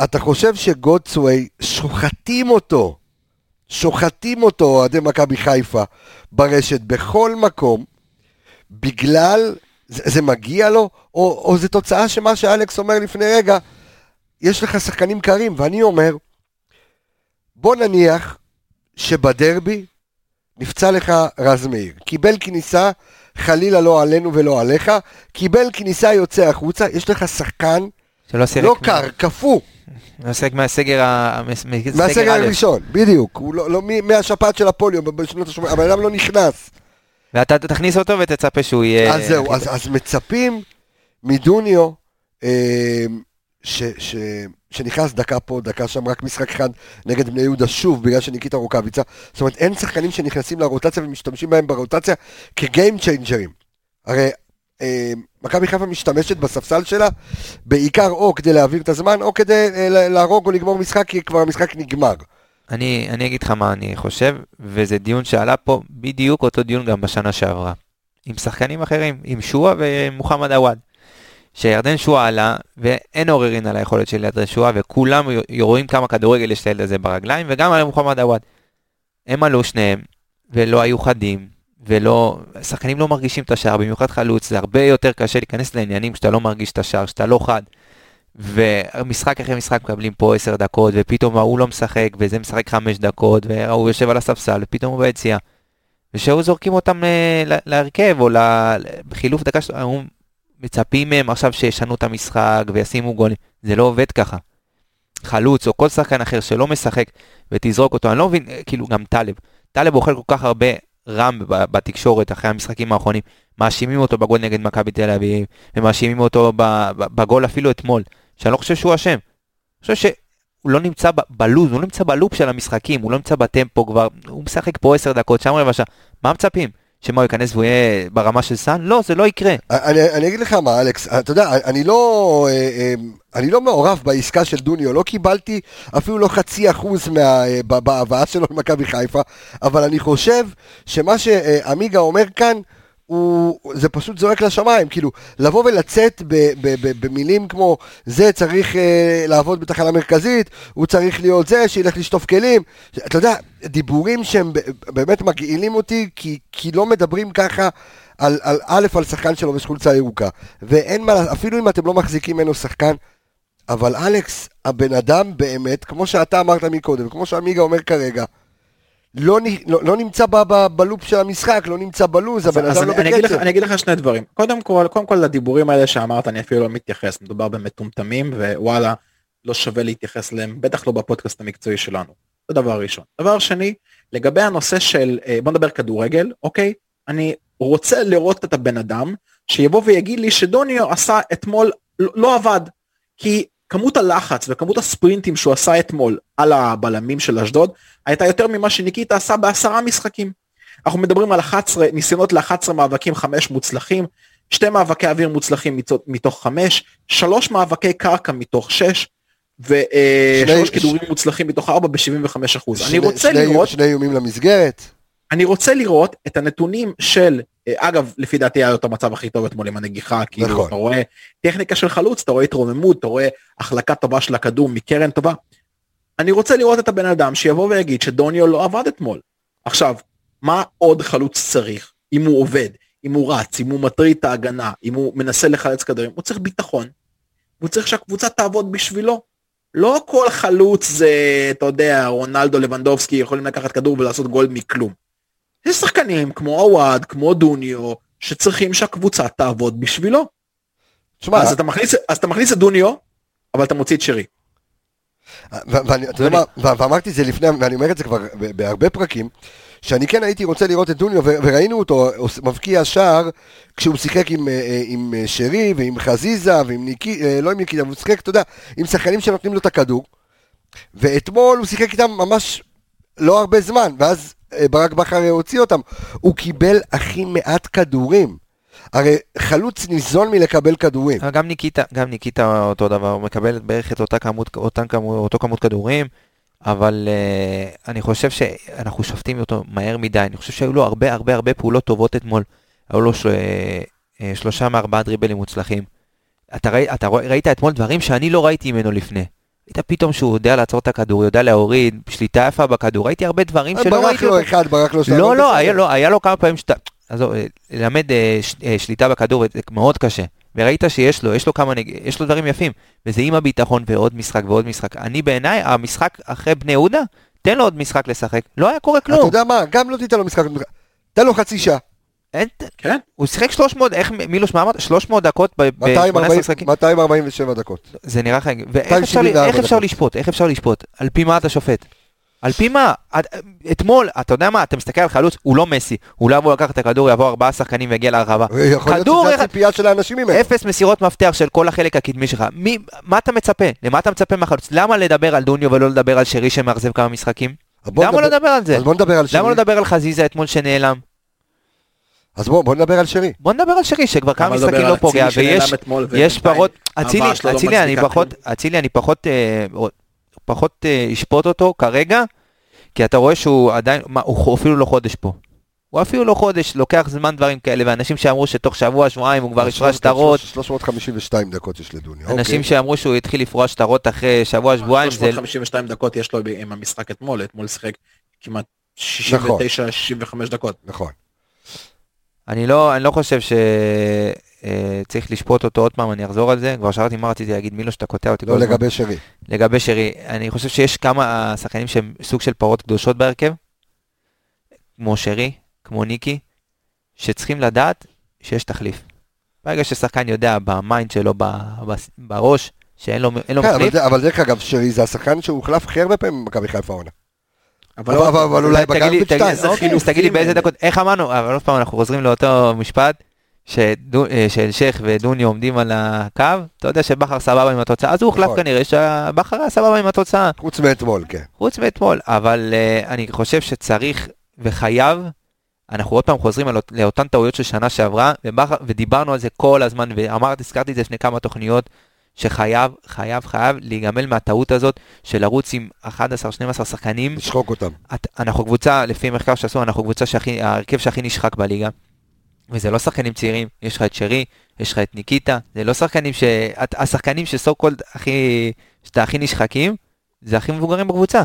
אתה חושב שגודסווי, שוחטים אותו, שוחטים אותו אוהדי מכבי חיפה ברשת בכל מקום, בגלל, זה, זה מגיע לו, או, או זה תוצאה שמה שאלכס אומר לפני רגע, יש לך שחקנים קרים, ואני אומר, בוא נניח שבדרבי נפצע לך רז מאיר. קיבל כניסה, חלילה לא עלינו ולא עליך, קיבל כניסה יוצא החוצה, יש לך שחקן שלא שיחק לא מה- קר, קפוא, לא שיחק מהסגר ה- מהסגר. הראשון, בדיוק, הוא לא, לא מהשפעת של הפוליו בשנות ה-80, הבן אדם לא נכנס. ואתה תכניס אותו ותצפה שהוא יהיה... אז זהו, אז, אז מצפים מדוניו, אה, ש, ש, שנכנס דקה פה, דקה שם, רק משחק אחד נגד בני יהודה שוב, בגלל שניקיטה רוקאביצה. זאת אומרת, אין שחקנים שנכנסים לרוטציה ומשתמשים בהם ברוטציה כגיים צ'יינג'רים. הרי אה, מכבי חיפה משתמשת בספסל שלה בעיקר או כדי להעביר את הזמן, או כדי אה, לה- להרוג או לגמור משחק, כי כבר המשחק נגמר. אני, אני אגיד לך מה אני חושב, וזה דיון שעלה פה בדיוק אותו דיון גם בשנה שעברה. עם שחקנים אחרים, עם שועה ומוחמד עוואד. שירדן שועה עלה, ואין עוררין על היכולת של ירדן שועה, וכולם רואים כמה כדורגל יש לילד הזה ברגליים, וגם על מוחמד עוואד. הם עלו שניהם, ולא היו חדים, ולא, שחקנים לא מרגישים את השער, במיוחד חלוץ, זה הרבה יותר קשה להיכנס לעניינים כשאתה לא מרגיש את השער, כשאתה לא חד. ומשחק אחרי משחק מקבלים פה 10 דקות, ופתאום ההוא לא משחק, וזה משחק 5 דקות, והוא יושב על הספסל, ופתאום הוא ביציאה. ושהיו זורקים אותם אה, להרכב, או ל- בחילוף דקה, היו מצפים מהם עכשיו שישנו את המשחק וישימו גולים. זה לא עובד ככה. חלוץ או כל שחקן אחר שלא משחק ותזרוק אותו, אני לא מבין, אה, כאילו גם טלב. טלב אוכל כל כך הרבה רם בתקשורת אחרי המשחקים האחרונים. מאשימים אותו בגול נגד מכבי תל אביב, ומאשימים אותו בגול אפילו אתמול, שאני לא חושב שהוא אשם. אני חושב שהוא לא נמצא בלוז, הוא לא נמצא בלופ של המשחקים, הוא לא נמצא בטמפו כבר, הוא משחק פה 10 דקות, שם רבע שעה. מה מצפים? שמה הוא ייכנס והוא יהיה ברמה של סאן? לא, זה לא יקרה. אני, אני אגיד לך מה, אלכס, אתה יודע, אני לא, אה, אה, אני לא מעורב בעסקה של דוניו, לא קיבלתי אפילו לא חצי אחוז אה, בהבאה שלו למכבי חיפה, אבל אני חושב שמה שעמיגה אומר כאן, הוא, זה פשוט זועק לשמיים, כאילו, לבוא ולצאת ב, ב, ב, במילים כמו זה צריך אה, לעבוד בתחנה מרכזית, הוא צריך להיות זה, שילך לשטוף כלים, אתה יודע, דיבורים שהם באמת מגעילים אותי, כי, כי לא מדברים ככה על, על א', על שחקן שלובש חולצה ירוקה, ואין מה, אפילו אם אתם לא מחזיקים ממנו שחקן, אבל אלכס, הבן אדם באמת, כמו שאתה אמרת מקודם, כמו שעמיגה אומר כרגע, לא, נ- לא, לא נמצא ב, ב, בלופ של המשחק, לא נמצא בלוז, הבן אדם לא בקצב. אני אגיד לך שני דברים. קודם כל, קודם כל לדיבורים האלה שאמרת אני אפילו לא מתייחס, מדובר במטומטמים ווואלה, לא שווה להתייחס אליהם, בטח לא בפודקאסט המקצועי שלנו. זה דבר ראשון. דבר שני, לגבי הנושא של, אה, בוא נדבר כדורגל, אוקיי? אני רוצה לראות את הבן אדם שיבוא ויגיד לי שדוניו עשה אתמול, לא, לא עבד. כי כמות הלחץ וכמות הספרינטים שהוא עשה אתמול על הבלמים של אשדוד, הייתה יותר ממה שניקיטה עשה בעשרה משחקים. אנחנו מדברים על 11 ניסיונות ל-11 מאבקים, 5 מוצלחים, שתי מאבקי אוויר מוצלחים מתוך- מתוך 5, שלוש מאבקי קרקע מתוך 6, שני- ושלוש כידורים מוצלחים מתוך 4 ב-75 אחוז. אני שני- רוצה שני- לראות, שני איומים למסגרת. אני רוצה לראות את הנתונים של, אה, אגב, לפי דעתי היה לו את המצב הכי טוב אתמול עם הנגיחה, כאילו, נכון. אתה רואה טכניקה של חלוץ, אתה רואה התרוממות, אתה רואה החלקה טובה של הכדור מקרן טובה. אני רוצה לראות את הבן אדם שיבוא ויגיד שדוניו לא עבד אתמול. עכשיו, מה עוד חלוץ צריך אם הוא עובד, אם הוא רץ, אם הוא מטריד את ההגנה, אם הוא מנסה לחלץ כדורים, הוא צריך ביטחון. והוא צריך שהקבוצה תעבוד בשבילו. לא כל חלוץ זה, אתה יודע, רונלדו לבנדובסקי יכולים לקחת כדור ולעשות גול מכלום. יש שחקנים כמו עווד, כמו דוניו, שצריכים שהקבוצה תעבוד בשבילו. תשמע, אז אתה מכניס, אז אתה מכניס את דוניו, אבל אתה מוציא את שרי. ואמרתי את זה לפני, ואני אומר את זה כבר בהרבה פרקים, שאני כן הייתי רוצה לראות את דוניו, וראינו אותו מבקיע שער כשהוא שיחק עם, אה, אה, עם אה, שרי ועם חזיזה ועם ניקי, לא עם ניקיטה, הוא שיחק, אתה יודע, עם שחקנים שנותנים לו את הכדור, ואתמול הוא שיחק איתם ממש לא הרבה זמן, ואז ברק בכר הוציא אותם, הוא קיבל הכי מעט כדורים. הרי חלוץ ניזון מלקבל כדורים. גם ניקיטה, גם ניקיטה אותו דבר, הוא מקבל בערך את אותה כמות, אותן כמות, אותו כמות כדורים, אבל uh, אני חושב שאנחנו שופטים אותו מהר מדי, אני חושב שהיו לו הרבה הרבה הרבה פעולות טובות אתמול, היו לו של, uh, שלושה מארבעה דריבלים מוצלחים. אתה, ראי, אתה רוא- ראית אתמול דברים שאני לא ראיתי ממנו לפני. ראית פתאום שהוא יודע לעצור את הכדור, יודע להוריד, שליטה יפה בכדור, ראיתי הרבה דברים שלא ברח ראיתי לו אותו. אחד, ברח לו שתיים. לא, לא. היה לו, היה לו כמה פעמים שאתה... עזוב, אה, ללמד אה, אה, שליטה בכדור זה מאוד קשה. וראית שיש לו, יש לו כמה, נג... יש לו דברים יפים. וזה עם הביטחון ועוד משחק ועוד משחק. אני בעיניי, המשחק אחרי בני יהודה, תן לו עוד משחק לשחק. לא היה קורה אתה כלום. יודע מה, גם לא תיתן לו משחק, תן לו חצי שעה. אין, כן? הוא שיחק 300, איך מילוש, מה אמרת? 300 דקות ב- ב-18 240 משחקים? 247 דקות. זה נראה לך... ואיך אפשר, 274 איך אפשר דקות. לשפוט? איך אפשר לשפוט? על פי מה אתה שופט? על פי מה? את- אתמול, אתה יודע מה? אתה מסתכל על חלוץ, הוא לא מסי. הוא לא יבוא לקחת את הכדור, יבוא ארבעה שחקנים ויגיע להרחבה. יכול להיות שזה הציפייה של האנשים ממנו. אפס מסירות מפתח של כל החלק הקדמי שלך. מי, מה אתה מצפה? למה אתה מצפה מהחלוץ? למה לדבר על דוניו ולא לדבר על שרי שמאכזב כמה משחקים? למה לא לדבר על זה? למה לא לדבר על חזיזה אתמול שנעלם? אז בוא בוא נדבר על שרי. בוא נדבר על שרי שכבר כמה משחקים לא פוגע, אצילי ויש יש פחות, אצילי, שלו לא אצילי אני פחות, אצילי אני פחות, אה, פחות אה, אשפוט אותו כרגע, כי אתה רואה שהוא עדיין, מה, הוא אפילו לא חודש פה. הוא אפילו לא חודש, לוקח זמן דברים כאלה, ואנשים שאמרו שתוך שבוע, שבועיים הוא כבר יפרע שטרות, 352 דקות יש. אנשים אוקיי. שאמרו שהוא התחיל לפרוע שטרות אחרי שבוע, שבועיים, זה 352 דקות יש לו עם המשחק אתמול, אתמול שיחק כמעט 69-65 דקות. נכון. אני לא, אני לא חושב שצריך לשפוט אותו עוד פעם, אני אחזור על זה, כבר שאלתי מה רציתי להגיד, מילו שאתה קוטע אותי לא. לגבי שרי. לגבי שרי, אני חושב שיש כמה שחקנים שהם סוג של פרות קדושות בהרכב, כמו שרי, כמו ניקי, שצריכים לדעת שיש תחליף. ברגע ששחקן יודע ב mind שלו, ב- ב- בראש, שאין לו, לו כן, אבל מחליף, אבל דרך אגב, שרי זה השחקן שהוחלף הכי הרבה פעמים במכבי חיפה העונה. אבל אבל- עוד- אבל- אבל אולי לי- בגרביץ' תגיד- 2. אוקיי, אז תגיד לי באיזה דקות, איך אמרנו, אבל עוד פעם אנחנו חוזרים לאותו משפט, שדו- אה, ודוני עומדים על הקו, אתה יודע שבכר סבבה עם התוצאה, אז הוא הוחלף נכון. כנראה שבכר היה סבבה עם התוצאה. חוץ מאתמול, כן. חוץ מאתמול, אבל uh, אני חושב שצריך וחייב, אנחנו עוד פעם חוזרים על, אות- לאותן טעויות של שנה שעברה, ובח, ודיברנו על זה כל הזמן, ואמרתי, הזכרתי את זה לפני כמה תוכניות, שחייב, חייב, חייב להיגמל מהטעות הזאת של לרוץ עם 11-12 שחקנים. לשחוק אותם. את, אנחנו קבוצה, לפי מחקר שעשו, אנחנו קבוצה שהכי, ההרכב שהכי נשחק בליגה. וזה לא שחקנים צעירים, יש לך את שרי, יש לך את ניקיטה, זה לא שחקנים ש... את- השחקנים שסו קולד הכי, שאתה הכי נשחקים, זה הכי מבוגרים בקבוצה.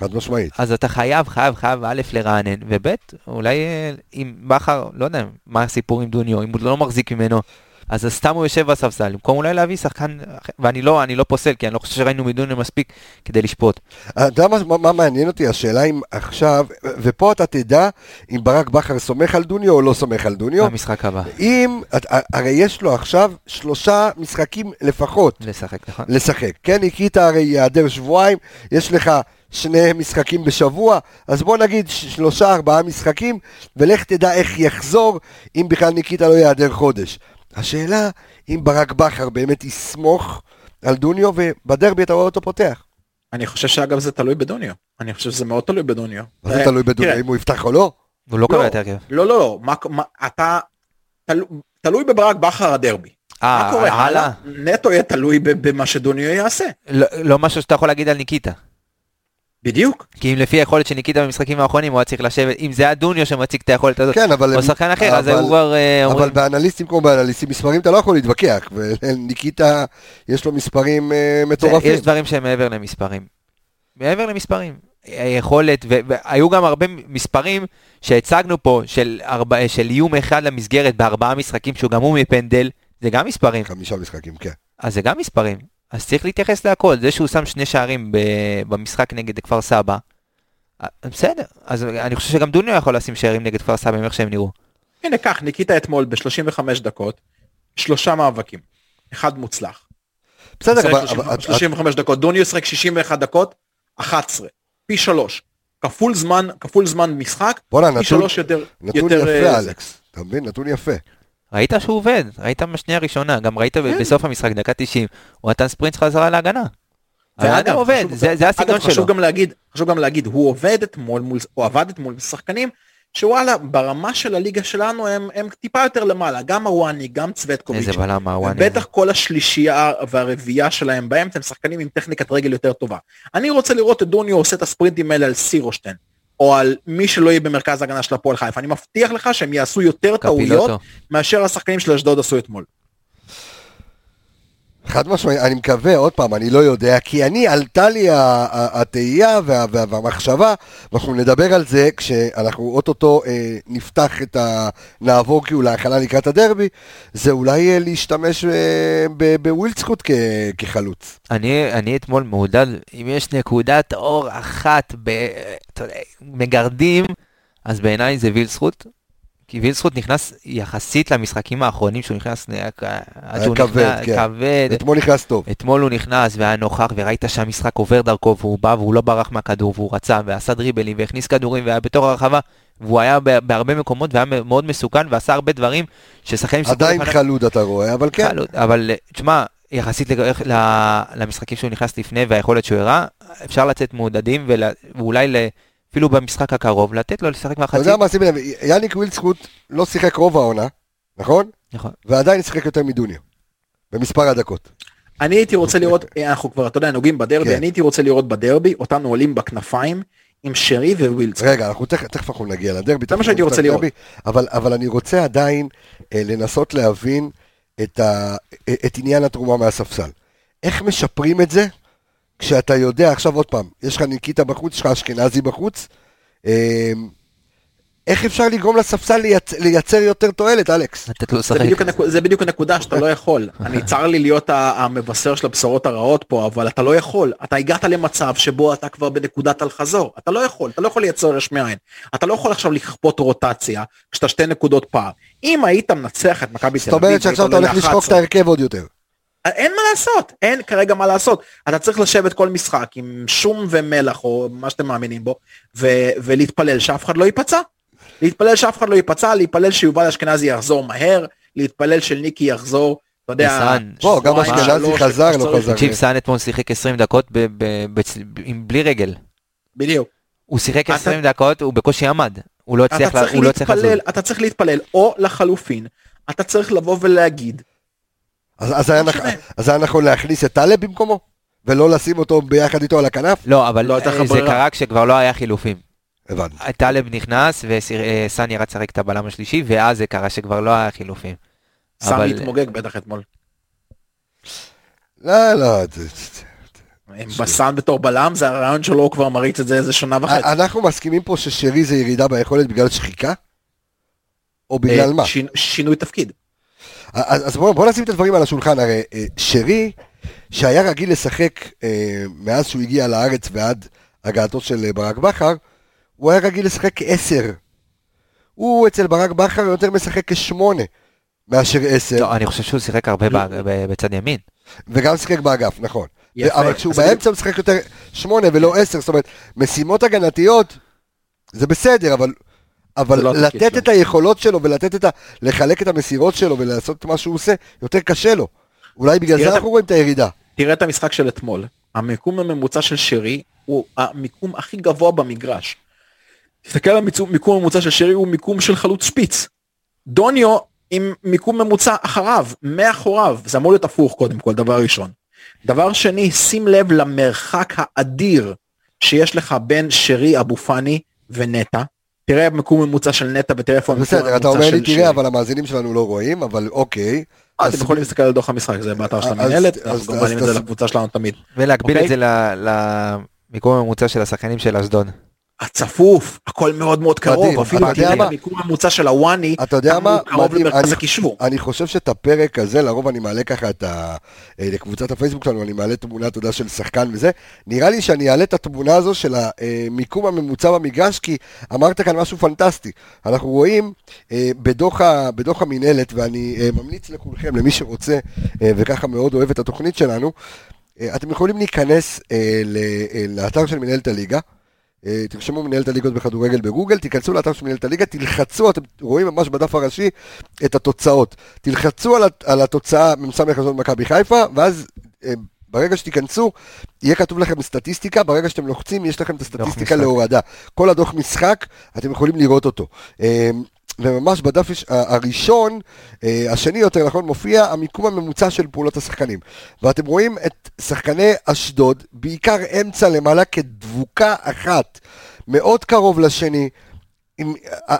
חד משמעית. אז אתה חייב, חייב, חייב, א', לרענן, וב', אולי אה, אם בכר, לא יודע מה הסיפור עם דוניו, אם הוא לא מחזיק ממנו, אז סתם הוא יושב בספסל, במקום אולי להביא שחקן, ואני לא, אני לא פוסל, כי אני לא חושב שראינו מדוניו מספיק כדי לשפוט. אתה יודע מה- מה- מעניין אותי? השאלה אם עכשיו, ופה אתה תדע אם ברק בכר סומך על דוניו או לא סומך על דוניו. במשחק הבא, אם, הרי יש לו עכשיו שלושה משחקים לפחות לשחק, נכון? לשחק. כן, ניקיטה הרי ייעדר שבועיים, יש לך שני משחקים בשבוע, אז בוא נגיד שלושה ארבעה משחקים, ולך תדע איך יחזור אם בכלל ניקיטה לא ייעדר חודש. השאלה אם ברק בכר באמת יסמוך על דוניו, ובדרבי אתה רואה אותו פותח. אני חושב שאגב זה תלוי בדוניו. אני חושב שזה מאוד תלוי בדוניו. מה זה תלוי בדוניו, אם הוא יפתח או לא? הוא לא קובע את ההרכב. לא, לא, לא. מה- מה- אתה... תלו- תלוי בברק בכר הדרבי. מה אה, קורה הלאה? נטו יהיה תלוי במה שדוניו יעשה. לא- לא משהו שאתה יכול להגיד על ניקיטה. בדיוק. כי אם לפי היכולת של ניקיטה במשחקים האחרונים הוא היה צריך לשבת, אם זה היה דוניו שמציג את היכולת הזאת, כן, אבל... או שחקן אחר, אז אבל- הוא כבר אה, אבל אומרים, באנליסטים כמו באנליסטים מספרים אתה לא יכול להתווכח, וניקיטה יש לו מספרים זה- מטורפים. יש דברים שהם מעבר למספרים. מעבר למספרים. היכולת, והיו גם הרבה מספרים שהצגנו פה, של, ארבע, של איום אחד למסגרת בארבעה משחקים שהוא גם הוא מפנדל, זה גם מספרים. חמישה משחקים, כן. אז זה גם מספרים. אז צריך להתייחס להכל. זה שהוא שם שני שערים ב- במשחק נגד כפר סבא, אה, בסדר. אז אני חושב שגם דוניו יכול לשים שערים נגד כפר סבא, איך שהם נראו. הנה קח, ניקיטה אתמול ב-35 דקות, שלושה מאבקים. אחד מוצלח. בסדר, אבל... 30 אבל- 35 דקות, דוניו ישחק 61 דקות, 11. פי שלוש. כפול זמן, כפול זמן משחק, פי נתון- שלוש יותר, נתון יותר, יפה, אה. אלכס. אתה מבין? נתון יפה. ראית שהוא עובד, ראית בשנייה הראשונה, גם ראית כן. בסוף המשחק, דקה 90, הוא נתן ספרינט חזרה להגנה. ואגב, אדם עובד, חשוב- זה זה הסגנון אגב, חשוב שלו. גם להגיד, חשוב גם להגיד, הוא עובד אתמול מול, הוא עבד אתמול עם שחקנים, שוואלה, ברמה של הליגה שלנו הם, הם טיפה יותר למעלה, גם הוואני, גם צוותקוביץ'. איזה בלם הוואני. בטח כל השלישייה והרביעייה שלהם באמצע הם שחקנים עם טכניקת רגל יותר טובה. אני רוצה לראות את דוניו עושה את הספרינטים האלה על סירושטיין, או על מי שלא יהיה במרכז ההגנה של הפועל חיפה. אני מבטיח לך שהם יעשו יותר טעויות. מאשר השחקנים של אשדוד עשו אתמול. חד משמעית, אני מקווה, עוד פעם, אני לא יודע, כי אני, עלתה לי התהייה וה- וה- והמחשבה, ואנחנו נדבר על זה כשאנחנו אוטוטו אה, נפתח את ה... נעבור כאילו להכנה לקראת הדרבי, זה אולי אה, להשתמש אה, בווילדסקוט כחלוץ. אני, אני אתמול מעודד, אם יש נקודת אור אחת, ב, אתה יודע, מגרדים, אז בעיניי זה וילסחוט. כי וילסחוט נכנס יחסית למשחקים האחרונים שהוא נכנס, כ- עד שהוא כבד, נכנס, כן. כבד. אתמול נכנס טוב. אתמול הוא נכנס והיה נוכח וראית שהמשחק עובר דרכו והוא בא והוא לא ברח מהכדור והוא רצה ועשה דריבלים והכניס כדורים והיה בתוך הרחבה והוא היה בהרבה מקומות והיה מאוד מסוכן ועשה הרבה דברים ששחקנים עדיין חלוד אתה רואה, אבל כן. חלוד, אבל אה, תשמע, יחסית לג- למשחקים שהוא נכנס לפני והיכולת שהוא הראה, אפשר לצאת מעודדים ואולי אפילו במשחק הקרוב לתת לו לשחק אתה מהחצי. יודע מה, שים לב, יאניק ווילדסקוט לא שיחק רוב העונה, נכון? נכון. ועדיין שיחק יותר מדוניו. במספר הדקות. אני הייתי רוצה לראות, אה, אנחנו כבר, אתה יודע, נוגעים בדרבי, כן. אני הייתי רוצה לראות בדרבי, אותנו עולים בכנפיים עם שרי ווילדס. רגע, אנחנו תכף, תכף אנחנו נגיע לדרבי. זה מה שהייתי רוצה לראות. אבל, אבל אני רוצה עדיין אה, לנסות להבין את, ה, את עניין התרומה מהספסל. איך משפרים את זה כשאתה יודע, עכשיו עוד פעם, יש לך ניקיטה בחוץ, יש לך אשכנזי בחוץ, אה, איך אפשר לגרום לספסל לייצ, לייצר יותר תועלת, אלכס? לתת לו זה לשחק. בדיוק, הנקודה, זה בדיוק הנקודה שאתה לא יכול. אני צר לי להיות המבשר של הבשורות הרעות פה, אבל אתה לא יכול. אתה הגעת למצב שבו אתה כבר בנקודת אל חזור. אתה לא יכול, אתה לא יכול לייצר יש מאין. אתה לא יכול עכשיו לכפות רוטציה כשאתה שתי נקודות פער. אם היית מנצח את מכבי תל זאת אביב, אומרת שעכשיו אתה הולך לשחוק את 11, ההרכב עוד יותר. אין מה לעשות, אין כרגע מה לעשות. אתה צריך לשבת כל משחק עם שום ומלח או מה שאתם מאמינים בו, ו- ולהתפלל שאף אחד לא ייפצע. להתפלל שאף אחד לא ייפצע, להתפלל שיובל אשכנזי יחזור מהר, להתפלל של ניקי יחזור, אתה יודע. בוא, גם שבועיים, אשכנזי שלוש, חזר, לא. חזר. תקשיב, סאן אתמול שיחק 20 דקות ב- ב- ב- עם- בלי רגל. בדיוק. הוא שיחק אתה- 20 דקות, הוא בקושי עמד. הוא לא אתה הצליח לא לזוז. אתה צריך להתפלל, או לחלופין, אתה צריך לבוא ולהגיד, אז, אז, היה לא נכ... אז היה נכון להכניס את טלב במקומו? ולא לשים אותו ביחד איתו על הכנף? לא, אבל לא אה, זה. קרה כשכבר לא היה חילופים. הבנתי. טלב נכנס וסאן ירד לשחק את הבלם השלישי, ואז זה קרה שכבר לא היה חילופים. סמי אבל- התמוגג בטח אתמול. לא, לא, זה- עם בסן בתור בלם, זה הרעיון שלו, הוא כבר מריץ את זה איזה שנה וחצי. אנחנו מסכימים פה ששרי זה ירידה ביכולת בגלל שחיקה? או בגלל אה, מה? שינו- שינוי תפקיד. אז אז בואו בוא נשים את הדברים על השולחן, הרי אה, שרי, שהיה רגיל לשחק אה, מאז שהוא הגיע לארץ ועד הגעתו של אה, ברק בכר, הוא היה רגיל לשחק כעשר. הוא אצל ברק בכר יותר משחק כשמונה מאשר עשר, לא, אני חושב שהוא שיחק הרבה ב- ב- בצד ימין. וגם שיחק באגף, נכון. יפה. אבל כשהוא אז באמצע הוא משחק יותר שמונה ולא עשר, זאת אומרת, משימות הגנתיות זה בסדר, אבל, אבל לא לתת שלו. את היכולות שלו ולתת את ה... לחלק את המסירות שלו ולעשות את מה שהוא עושה, יותר קשה לו. אולי בגלל זה אנחנו רואים את הירידה. תראה את המשחק של אתמול. המיקום הממוצע של שרי הוא המיקום הכי גבוה במגרש. תסתכל על המיקום הממוצע של שרי הוא מיקום של חלוץ שפיץ. דוניו עם מיקום ממוצע אחריו, מאחוריו, זה אמור להיות הפוך קודם כל, דבר ראשון. דבר שני, שים לב למרחק האדיר שיש לך בין שרי אבו פאני ונטע. תראה מיקום ממוצע של נטע המיקום בסדר, אתה אומר לי. תראה, אבל המאזינים שלנו לא רואים, אבל אוקיי. אה, אז- אתם יכולים להסתכל על דוח המשחק, זה באתר של המנהלת, אז- אנחנו גם מעלים את זה לקבוצה שלנו תמיד. ולהגביל אוקיי. את זה ל- למיקום הממוצע של השחקנים של אשדוד. הצפוף, הכל מאוד מאוד קרוב, מדהים, אפילו תראה? המיקום הממוצע של הוואני, אתה יודע מה? קרוב מדהים, למרכז אני- הקישור. אני חושב שאת הפרק הזה, לרוב אני מעלה ככה את ה... אה, לקבוצת הפייסבוק שלנו, אני מעלה תמונה, אתה יודע, של שחקן וזה. נראה לי שאני אעלה את התמונה הזו של המיקום הממוצע במגרש, כי אמרת כאן משהו פנטסטי. אנחנו רואים אה, בדוח. בדוח המינהלת, ואני אה, ממליץ לכולכם, למי שרוצה, אה, וככה מאוד אוהב את התוכנית שלנו, אה, אתם יכולים להיכנס אה, אה, לאתר של מנהלת הליגה. אה, תרשמו מנהלת הליגות בכדורגל בגוגל, תיכנסו לאתר של מנהלת הליגה, תלחצו, אתם רואים ממש בדף הראשי את התוצאות. תלחצו על, על התוצאה מ"ס אשדוד מכבי חיפה, ואז אה, ברגע שתיכנסו, יהיה כתוב לכם סטטיסטיקה, ברגע שאתם לוחצים, יש לכם את הסטטיסטיקה. להורדה. כל הדוח משחק, אתם יכולים לראות אותו. וממש בדף הראשון, אה, השני יותר נכון, מופיע המיקום הממוצע של פעולות השחקנים. ואתם רואים את שחקני אשדוד, בעיקר אמצע למעלה, כדבוקה אחת, מאוד קרוב לשני. עם,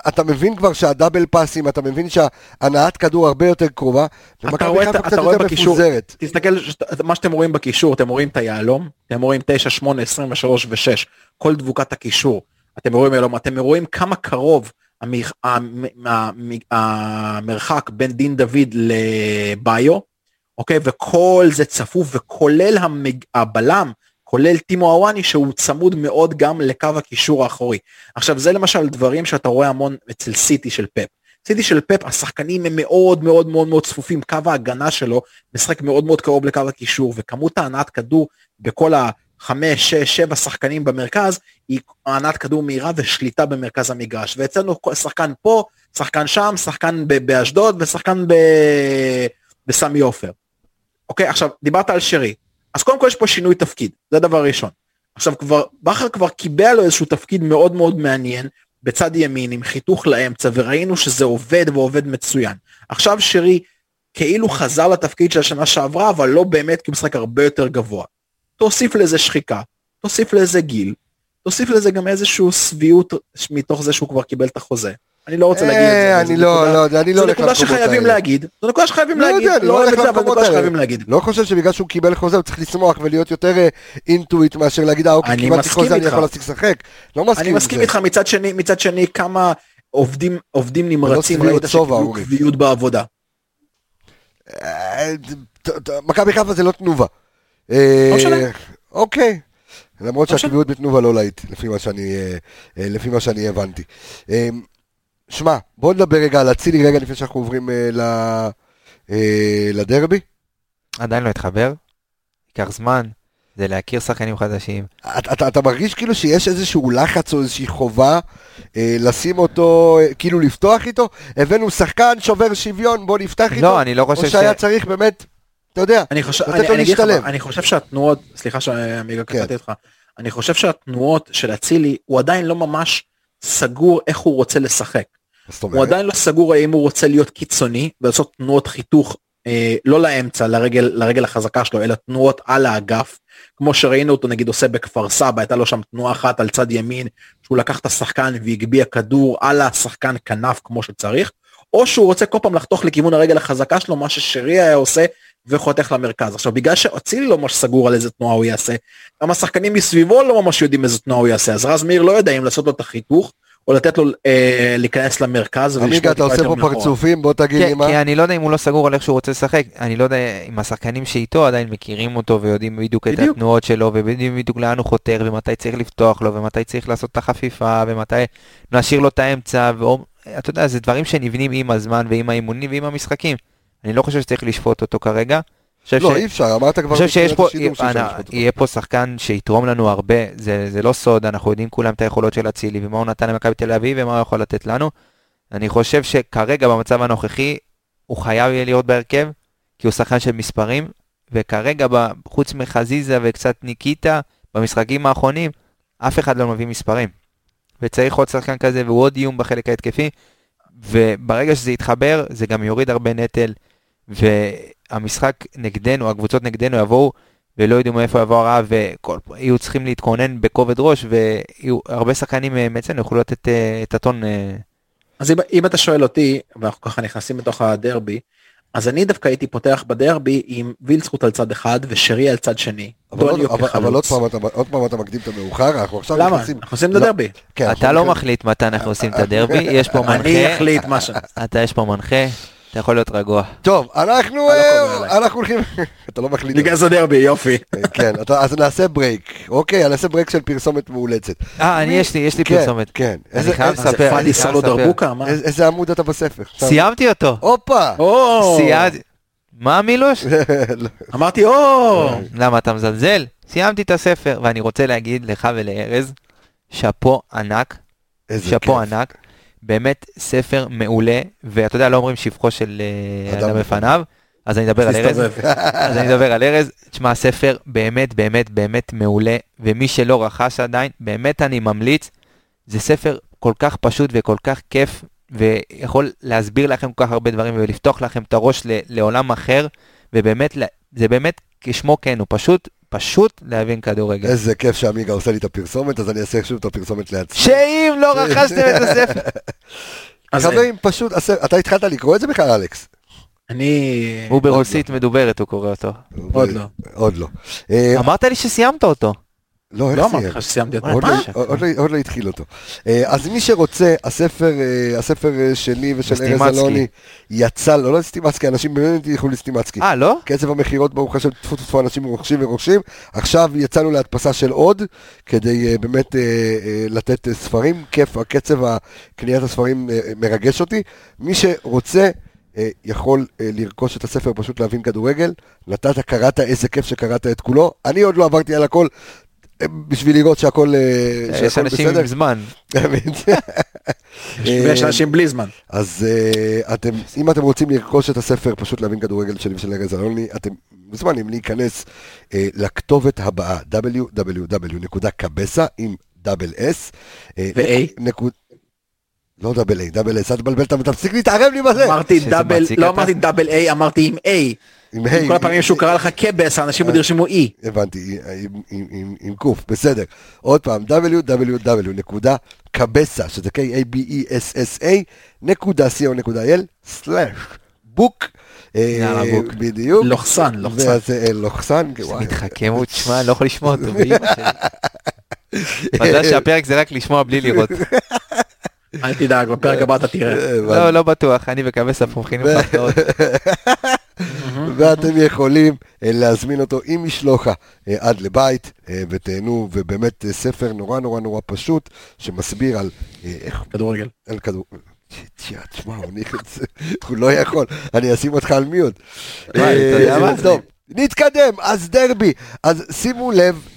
אתה מבין כבר שהדאבל פאסים, אתה מבין שהנעת כדור הרבה יותר קרובה, ומכבי חיפה קצת יותר בקישור- מפוזרת. תסתכל, מה שאתם רואים בקישור, אתם רואים את היהלום, אתם רואים 9, 8, 23 ו-6, כל דבוקת הקישור. אתם רואים יהלום, אתם רואים כמה קרוב המח- המ- המ- המרחק בין דין דוד לביו, אוקיי? וכל זה צפוף, וכולל המג- הבלם, כולל טימו אוואני, שהוא צמוד מאוד גם לקו הקישור האחורי. עכשיו, זה למשל דברים שאתה רואה המון אצל סיטי של פפ. סיטי של פפ, השחקנים הם מאוד מאוד מאוד מאוד צפופים, קו ההגנה שלו משחק מאוד מאוד קרוב לקו הקישור, וכמות ההנעת כדור בכל החמש, שש, שבע שחקנים במרכז, היא הנעת כדור מהירה ושליטה במרכז המגרש. ואצלנו שחקן פה, שחקן שם, שחקן באשדוד ושחקן ב- בסמי עופר. אוקיי, עכשיו, דיברת על שרי. אז קודם כל יש פה שינוי תפקיד, זה דבר ראשון. עכשיו כבר, בכר כבר קיבע לו איזשהו תפקיד מאוד מאוד מעניין בצד ימין עם חיתוך לאמצע וראינו שזה עובד ועובד מצוין. עכשיו שרי כאילו חזר לתפקיד של השנה שעברה אבל לא באמת כי הוא משחק הרבה יותר גבוה. תוסיף לזה שחיקה, תוסיף לזה גיל, תוסיף לזה גם איזשהו שביעות מתוך זה שהוא כבר קיבל את החוזה. אני לא רוצה להגיד את זה. אה, אבל אני זו לא, נקודה- לא יודע, אני לא זו הולך נקודה למקומות שחייבים האלה. להגיד, זו נקודה שחייבים לא להגיד, יודע, אני לא לא אוהב הולך את זה אבל זו למקומות נקודה האלה. שחייבים להגיד. לא חושב שבגלל שהוא קיבל חוזה הוא צריך לשמוח ולהיות יותר אה, אינטואיט מאשר להגיד, אה אוקיי, קיבלתי חוזה, אני. יכול להפסיק לשחק. לא מסכים אני עם מסכים זה. איתך מצד שני, מצד שני כמה עובדים, עובדים נמרצים ראית שקיבלו. קביעות בעבודה. אה, מכבי חיפה זה לא תנובה. אה, לא משנה. אוקיי. למרות לא. שהקביעות בתנובה לא להיט, לפי מה שאני, אה, אה, לפי מה שאני הבנתי. שמע, בוא נדבר רגע על אצילי רגע לפני שאנחנו עוברים ל- לדרבי. עדיין לא התחבר, ייקח זמן, זה להכיר שחקנים חדשים. אתה, אתה, אתה מרגיש כאילו שיש איזשהו לחץ או איזושהי חובה אה, לשים אותו, אה, כאילו לפתוח איתו? הבאנו שחקן שובר שוויון, בוא נפתח איתו? לא, אני לא חושב או ש... שהיה צריך באמת, אתה יודע, אני חושב, לתת אני, לו. מה, אני חושב שהתנועות, סליחה שעמיגה כן. קטעתי אותך, אני חושב שהתנועות של אצילי, הוא עדיין לא ממש סגור איך הוא רוצה לשחק. הוא עדיין לא סגור האם הוא רוצה להיות קיצוני ולעשות תנועות חיתוך אה, לא לאמצע לרגל לרגל החזקה שלו אלא תנועות על האגף כמו שראינו אותו נגיד עושה בכפר סבא הייתה לו שם תנועה אחת על צד ימין שהוא לקח את השחקן והגביה כדור על השחקן כנף כמו שצריך או שהוא רוצה כל פעם לחתוך לכיוון הרגל החזקה שלו מה ששרי היה עושה וחותך למרכז עכשיו בגלל שאצילי לא ממש סגור על איזה תנועה הוא יעשה גם השחקנים מסביבו לא ממש יודעים איזה תנועה הוא יעשה אז רז מאיר לא יודע אם לעשות לו את החיתוך או לתת לו אה, להיכנס למרכז עמיגה, אתה עושה פה. פרצופים, בוא תגיד לי כן, מה. כי אני לא יודע אם הוא לא סגור על איך שהוא רוצה לשחק, אני לא יודע אם השחקנים שאיתו עדיין מכירים אותו ויודעים בדיוק את בדיוק. התנועות שלו ויודעים בדיוק לאן הוא חותר ומתי צריך לפתוח לו ומתי צריך לעשות את החפיפה ומתי להשאיר לו את האמצע ואתה יודע זה דברים שנבנים עם הזמן ועם האימונים ועם המשחקים. אני לא חושב שצריך לשפוט אותו כרגע. לא, ש- אי אפשר, אמרת כבר אני חושב שיש פה, שאי אפשר אנא, אותו. יהיה פה שחקן שיתרום לנו הרבה, זה, זה לא סוד, אנחנו יודעים כולם את היכולות של אצילי ומה הוא נתן למכבי תל אביב ומה הוא יכול לתת לנו. אני חושב שכרגע במצב הנוכחי הוא חייב יהיה להיות בהרכב, כי הוא שחקן של מספרים, וכרגע חוץ מחזיזה וקצת ניקיטה, במשחקים האחרונים, אף אחד לא מביא מספרים. וצריך עוד שחקן כזה והוא עוד איום בחלק ההתקפי, וברגע שזה יתחבר זה גם יוריד הרבה נטל, והמשחק נגדנו, הקבוצות נגדנו יבואו ולא ידעו מאיפה יבוא הרעב, ויהיו צריכים להתכונן בכובד ראש, והרבה שחקנים אה, מאצלנו יוכלו לתת אה, את הטון. אה, אז אם, אם אתה שואל אותי ואנחנו ככה נכנסים לתוך הדרבי אז אני דווקא הייתי פותח בדרבי עם וילדסחוט על צד אחד ושרי על צד שני. אבל עוד- אבל- אבל עוד כחלוץ. פעם אתה- עוד פעם אתה מקדים את המאוחר, אנחנו עכשיו למה? נכנסים... אנחנו עושים את לא, הדרבי. כן, אנחנו אתה לא מחליט מתי אנחנו עושים את הדרבי, יש פה אני מנחה, אחליט מה ש... אתה יש פה מנחה, אתה יכול להיות רגוע. טוב, אנחנו לא אה. אנחנו הולכים... <laughs> אתה לא מחליט. ניכנס לדרבי, יופי. כן, אתה- אז נעשה break. אוקיי, נעשה break של פרסומת מאולצת. אה, אני יש לי, יש לי כן, פרסומת. כן. אני חייב זה לספר, פאדי אני חייב סלו לספר. דרבוקה? מה? איזה- עמוד אתה בספר? סיימתי אותו. הופה! סיימתי. מה מילוש? <laughs> לא, אמרתי או! למה אתה מזלזל? סיימתי את הספר, ואני רוצה להגיד לך ולארז, שאפו ענק, איזה שאפו. ענק, באמת ספר מעולה, ואתה יודע, לא אומרים שבחו של אה, אדם בפניו, אז אני אדבר על ארז. אז אני אדבר על ארז, תשמע, הספר באמת באמת באמת מעולה, ומי שלא רכש עדיין, באמת אני ממליץ, זה ספר כל כך פשוט וכל כך כיף, ויכול להסביר לכם כל כך הרבה דברים ולפתוח לכם את הראש לעולם אחר, ובאמת, זה באמת כשמו כן, הוא פשוט, פשוט להבין כדורגל. איזה כיף שעמיגה עושה לי את הפרסומת, אז אני אעשה שוב את הפרסומת לעצמי. שאם לא <laughs> רכשתם את הספר, חברים, פשוט, עשה- אתה התחלת לקרוא את זה בכלל, אלכס? אני... הוא ברוסית מדוברת, הוא קורא אותו. עוד לא. עוד לא. אה, אמרת לי שסיימת אותו. לא, איך לא? אמרתי לך שסיימתי את עוד? לא- עוד לא- לא התחיל אותו. אה, אז מי שרוצה, הספר אה, הספר אה, שלי ושל ארז. אלוני יצא, לא לא סטימצקי, אנשים באמת ילכו לסטימצקי. אה, לא? קצב המכירות ברוך השם, טפו טפו אנשים רוכשים ורוכשים. עכשיו יצאנו להדפסה של עוד, כדי באמת לתת ספרים. כיף, הקצב הקניית הספרים מרגש אותי. מי שרוצה... יכול לרכוש את הספר, פשוט להבין כדורגל. נתת, קראת, איזה כיף שקראת את כולו. אני עוד לא עברתי על הכל, בשביל לראות שהכל, אה, יש שהכל אנשים בסדר. עם זמן. <laughs> ויש <laughs> אנשים בלי זמן. אז uh, אתם, אם אתם רוצים לרכוש את הספר, פשוט להבין כדורגל שלי ושל ארז אלוני, אתם מוזמנים להיכנס לכתובת הבאה, www.cabesa עם דאבל אס. אה, ו-A? נקוד... לא דאבל איי, דאבל אס, אל תבלבל, תפסיק להתערב לי בזה. אמרתי דאבל, לא? אמרתי דאבל איי, אמרתי עם איי. עם היי, כל הפעמים שהוא קרא לך קבס, האנשים עוד אה. ירשמו אי. הבנתי, עם- עם- עם- עם קוף, בסדר. עוד פעם, www.cabesa, שזה K-A-B-E-S-S-A, נקודה co.il, סלאש, בוק. יאללה, בוק. בדיוק. לוחסן, לוחסן. ואז, אה, לוחסן, וואי. מתחכם, הוא תשמע, אני לא יכול לשמוע אותו. באמא שלי. <laughs> מזל שהפרק זה רק לשמוע בלי לראות. אל תדאג, בפרק הבא אתה תראה. אה, לא, לא בטוח, אני וקווסה פה מכינים לך הפתעות. <laughs> ואתם יכולים אה, להזמין אותו עם משלוחה אה, עד לבית, אה, ותהנו, ובאמת ספר נורא נורא נורא פשוט, שמסביר על איך כדורגל. על כדור... תשמע, הוא לא יכול, אני אשים אותך על מיוט. נתקדם, אז דרבי, אז שימו לב,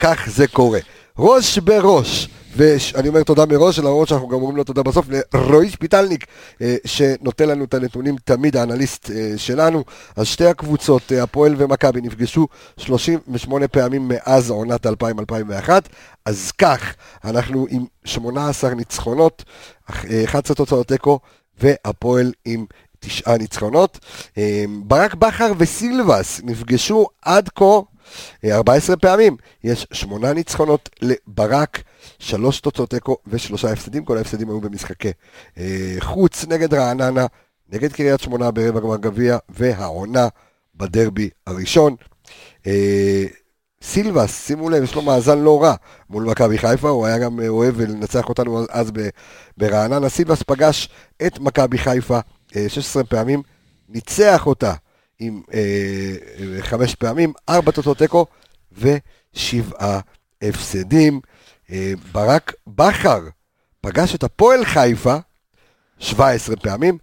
כך זה קורה. ראש בראש, ואני אומר תודה מראש, למרות שאנחנו גם אומרים לו תודה בסוף, לרועי שפיטלניק, אה, שנותן לנו את הנתונים תמיד, האנליסט אה, שלנו. אז שתי הקבוצות, אה, הפועל ומכבי, נפגשו 38 פעמים מאז עונת 2000-2001, אז כך, אנחנו עם 18 ניצחונות, אח- אה, 11 תוצאות תיקו, והפועל עם תשעה ניצחונות. ברק בכר וסילבס נפגשו עד כה 14 פעמים. יש שמונה ניצחונות לברק, שלוש תוצאות תיקו ושלושה הפסדים. כל ההפסדים היו במשחקי אה, חוץ נגד רעננה, נגד קריית שמונה ברבע גמר גביע, והעונה בדרבי הראשון. אה, סילבס, שימו לב, יש לו מאזן לא רע מול מכבי חיפה, הוא היה גם אה, אוהב לנצח אותנו אז ברעננה. סילבס פגש את מכבי חיפה אה, 16 פעמים, ניצח אותה עם אה, אה, חמש פעמים, ארבע תוצאות תיקו ושבעה הפסדים. אה, ברק בכר פגש את הפועל חיפה 17 פעמים,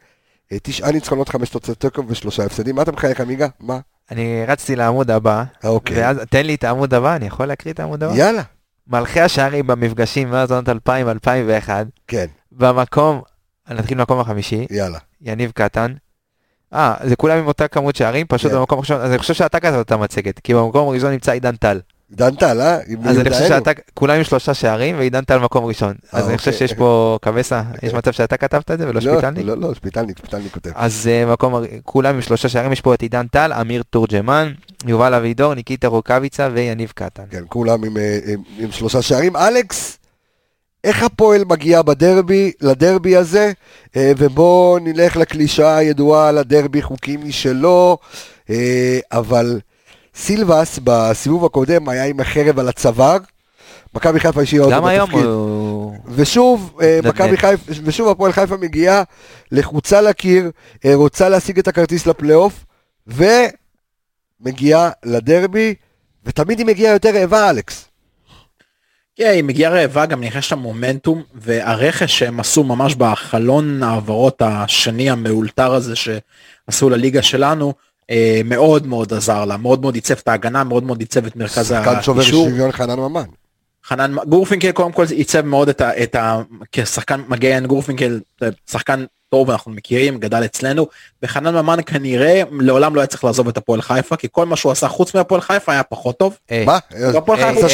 אה, תשעה ניצחונות, חמש תוצאות תיקו ושלושה הפסדים. מה אתה מחייך עמיגה? מה? אני רצתי לעמוד הבא, אה, אוקיי. ואז תן לי את העמוד הבא, אני יכול להקריא את העמוד הבא? יאללה. מלכי השערים במפגשים מאז עונת 2000-2001, כן, במקום, נתחיל במקום החמישי, יאללה. יניב קטן. אה, זה כולם עם אותה כמות שערים, פשוט כן. במקום ראשון, אז אני חושב שאתה כתבת את המצגת, כי במקום הראשון נמצא עידן טל. דן טל, אה? עם אז אני חושב. שאתה, כולם עם שלושה שערים, ועידן טל מקום ראשון. אז אני חושב אוקיי. שיש פה קווסה, יש מצב שאתה כתבת את זה ולא שפיטלניק? לא, לא, שפיטלניק, שפיטלניק כותב. אז אה, מקום, כולם עם שלושה שערים, יש פה את עידן טל, אמיר תורג'מן, יובל אבידור, ניקיטה רוקאביצה ויניב קטן. כן, כולם עם, אה, עם, עם שלושה שערים. אלכס, איך הפועל מגיע בדרבי, לדרבי הזה, אה, ובואו נלך לקלישאה הידועה על הדרבי חוקים משלו, אה, אבל סילבס בסיבוב הקודם היה עם החרב על הצוואר, מכבי חיפה השאירה אותו גם היום בתפקיד. הוא... ושוב, אה. מכבי חיפה, ושוב הפועל חיפה מגיעה לחוצה לקיר, רוצה להשיג את הכרטיס לפלייאוף, ומגיעה לדרבי, ותמיד היא מגיעה יותר רעבה, אלכס. כן, היא מגיעה רעבה, גם נכנס שם מומנטום, והרכש שהם עשו ממש בחלון העברות השני המאולתר הזה שעשו לליגה שלנו, אה, מאוד מאוד עזר לה, מאוד מאוד עיצב את ההגנה, מאוד מאוד עיצב את מרכז שחקן שובר הקישור. שוויון חנן ממן. חנן גורפינקל קודם כל עיצב מאוד את ה... את ה כשחקן מגן גורפינקל זה שחקן טוב אנחנו מכירים גדל אצלנו וחנן ממן כנראה לעולם לא היה צריך לעזוב את הפועל חיפה כי כל מה שהוא עשה חוץ מהפועל חיפה היה פחות טוב. היי, מה? היי, חיפה